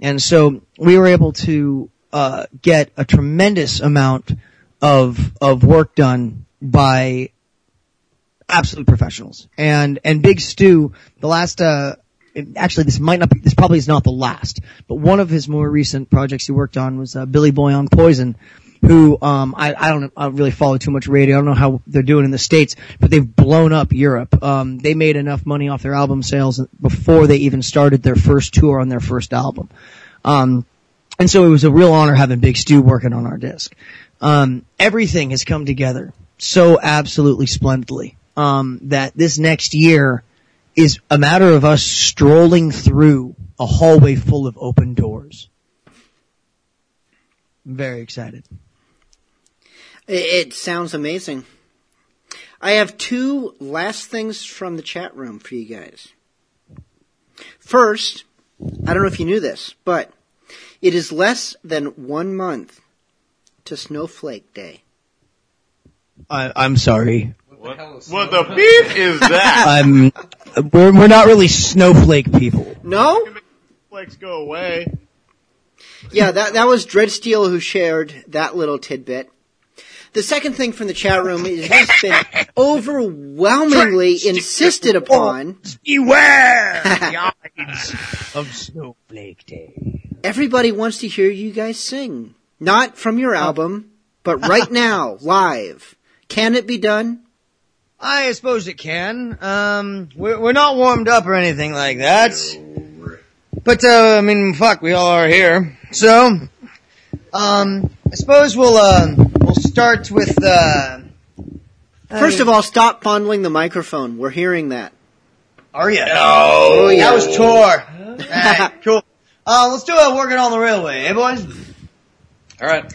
And so we were able to uh, get a tremendous amount of of work done by absolute professionals. And and Big Stu, the last uh actually this might not be this probably is not the last, but one of his more recent projects he worked on was uh, Billy Boy on Poison. Who um I, I don't I don't really follow too much radio. I don't know how they're doing in the states, but they've blown up Europe. Um, they made enough money off their album sales before they even started their first tour on their first album. Um, and so it was a real honor having Big Stu working on our disc. Um, everything has come together so absolutely splendidly um, that this next year is a matter of us strolling through a hallway full of open doors. I'm very excited. It, it sounds amazing. I have two last things from the chat room for you guys. First, I don't know if you knew this, but it is less than one month to Snowflake Day. I, I'm sorry. What the beef is that? (laughs) I'm we're we're not really snowflake people. No, No? Flex go away. Yeah, that that was Dreadsteel who shared that little tidbit. The second thing from the chat room is has been (laughs) overwhelmingly insisted upon. Beware the eyes (laughs) of Snowflake Day. Everybody wants to hear you guys sing. Not from your album, but right (laughs) now, live. Can it be done? I suppose it can. Um, we're, we're not warmed up or anything like that. But, uh, I mean, fuck, we all are here. So, um, I suppose we'll, uh, we'll start with, uh, First of all, stop fondling the microphone. We're hearing that. Are you? Oh, yeah. That was Tor. (laughs) Alright, cool. Uh, let's do a working on the railway, eh, boys? Alright.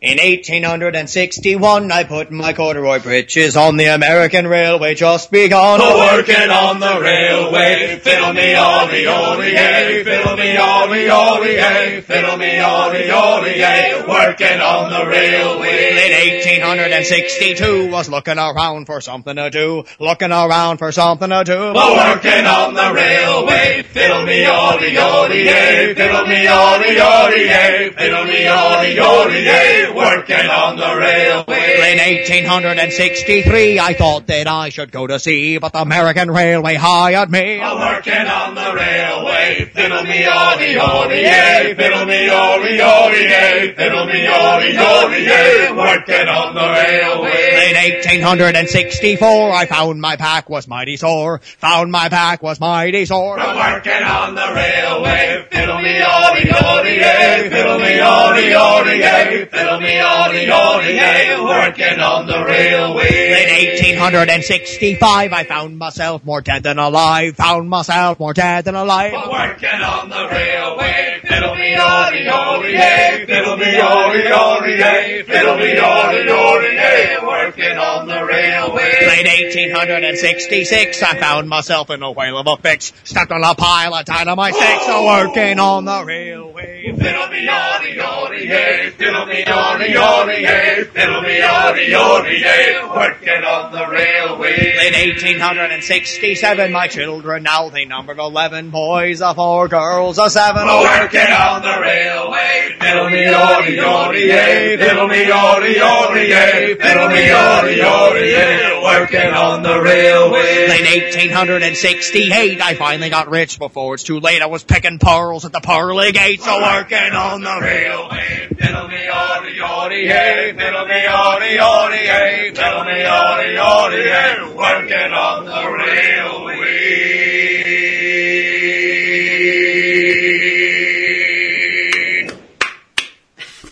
In 1861, I put my corduroy breeches on the American railway just begun. Working on the railway, fiddle me ollie ollie yay, fiddle me ollie ollie yay, fiddle me ollie ollie yay, working on the railway. In 1862, was looking around for something to do, looking around for something to do. Working on the railway, fiddle me ollie ollie yay, fiddle me ollie ollie yay, fiddle me ollie ollie yay, working on the railway. In 1863, I thought that I should go to sea, but the American Railway hired me. I'm Working on the railway, fiddle me ollie ollie yay, fiddle me ollie ollie yay, fiddle me ollie ollie yay, working on the railway. In 1864, I found my pack was mighty sore. Found my pack was mighty sore. I'm Working on the railway, fiddle me ollie ollie yay, fiddle me ollie ollie yay, fiddle me ollie ollie yay, working on the railway. In 1865, I found myself more dead than alive. Found myself more dead than alive. Working on the railway, fiddle me ollie ollie yay, fiddle me ollie ollie yay, fiddle me ollie ollie yay, working on the railway. In 1866, I found myself in a whale of a fix. Stuck on a pile of dynamite sticks. Working on the railway. Fiddle me ollie ollie yay, fiddle me ollie ollie yay, fiddle me ollie ollie yay, working on the railway. In 1867, my children now they numbered 11 boys, a four girls, a seven. Working on the railway, fiddle me ollie ollie yay, fiddle me ollie ollie yay, fiddle me ollie ollie yay, working on the railway. In 1868, I finally got rich before it's too late. I was picking pearls at the pearly gates, so working on the railway. Fiddle me ollie ollie yay, fiddle me ollie ollie yay, fiddle me ollie ollie yay, working on the railway.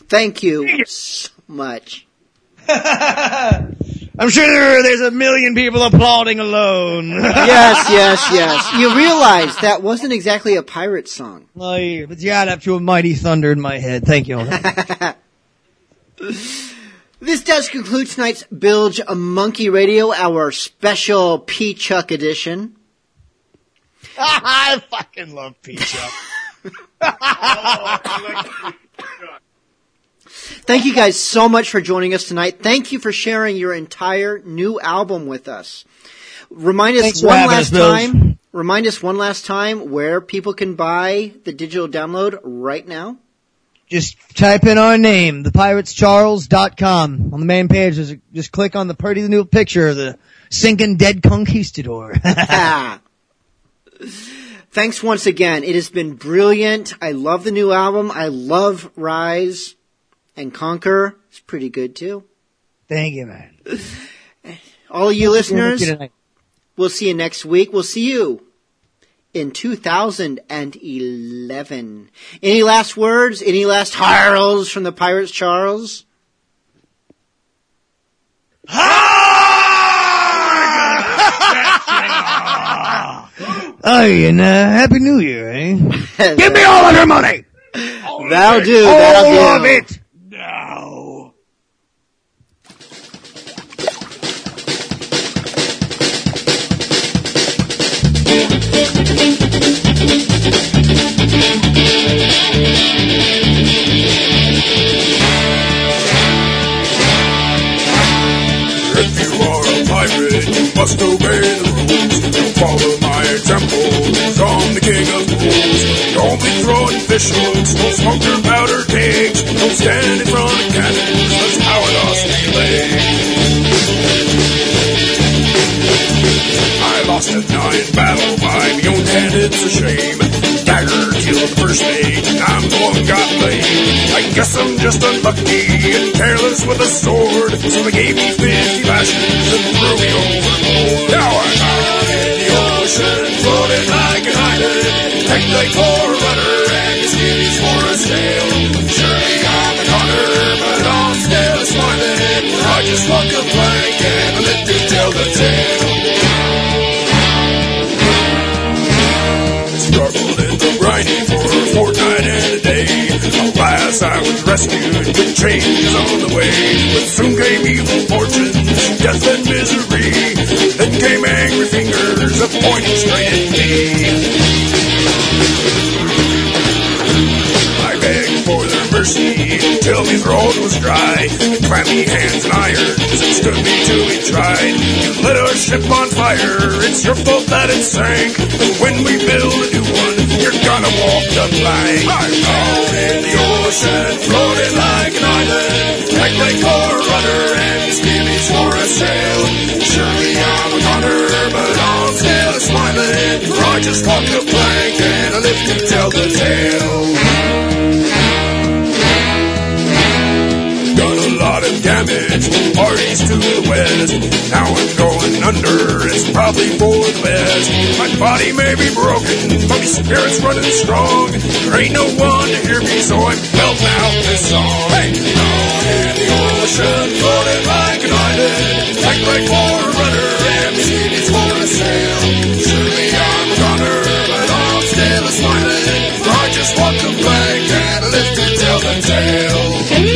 Thank you (laughs) so much. (laughs) I'm sure there's a million people applauding alone. (laughs) yes, yes, yes. You realize that wasn't exactly a pirate song. Oh, yeah, but you add up to a mighty thunder in my head. Thank you. (laughs) This does conclude tonight's Bilge a Monkey Radio, our special P Chuck edition. (laughs) I fucking love pizza. Thank you guys so much for joining us tonight. Thank you for sharing your entire new album with us. Remind us Thanks one last us, time. Remind us one last time where people can buy the digital download right now. Just type in our name, thepiratescharles.com. On the main page, there's a- just click on the pretty new picture of the sinking dead conquistador. (laughs) (laughs) Thanks once again. It has been brilliant. I love the new album. I love Rise and Conquer. It's pretty good too. Thank you, man. (laughs) All you listeners, Thank you tonight. we'll see you next week. We'll see you in 2011. Any last words? Any last harls from the Pirates, Charles? Oh, and uh, Happy New Year, eh? (laughs) Give me all of your money! That'll do. That'll All do. of it! If you are a pirate, you must obey the rules. You follow my example, I'm the king of fools. Don't be throwing fish smoker powder kegs, no stand in front of cannons, that's how I lost me leg. I lost a nine battle by my own hand, it's a shame. Dagger killed first mate, I'm the one got laid. I guess I'm just unlucky and careless with a sword, so they gave me 50 lashes and threw me overboard. Now I'm out in the ocean, floating like an island. Heck like for a and skivvies for a sail. Surely I'm a goner, but I'm still smiling. I just walk a plank and let you tell the tale. Grinding for a fortnight and a day. Alas, I was rescued with changes on the way. But soon came evil fortunes, death and misery. Then came angry fingers a pointing straight at me. I begged for their mercy till my throat was dry. Clammy hands and that stood me till we tried. You lit our ship on fire, it's your fault that it sank. And when we build a new one, you're gonna walk the plank. I'm out in the ocean, floating like an island. Like a rudder and skivvies for a sail. Surely I'm a gunner, but I'm still smiling. I just walk the plank and I live to tell the tale. Done a lot of damage, parties to the west. Now I'm going under, it's probably for the best. My body may be broken, but my spirit's running strong. There ain't no one to hear me, so I'm belting out this song. Hey! Out in the ocean, floating like an island. Like like for a rudder, and the city's for a sail. Surely I'm a gunner, but I'm still a smiling. I just walk the plank and live to tell the tale.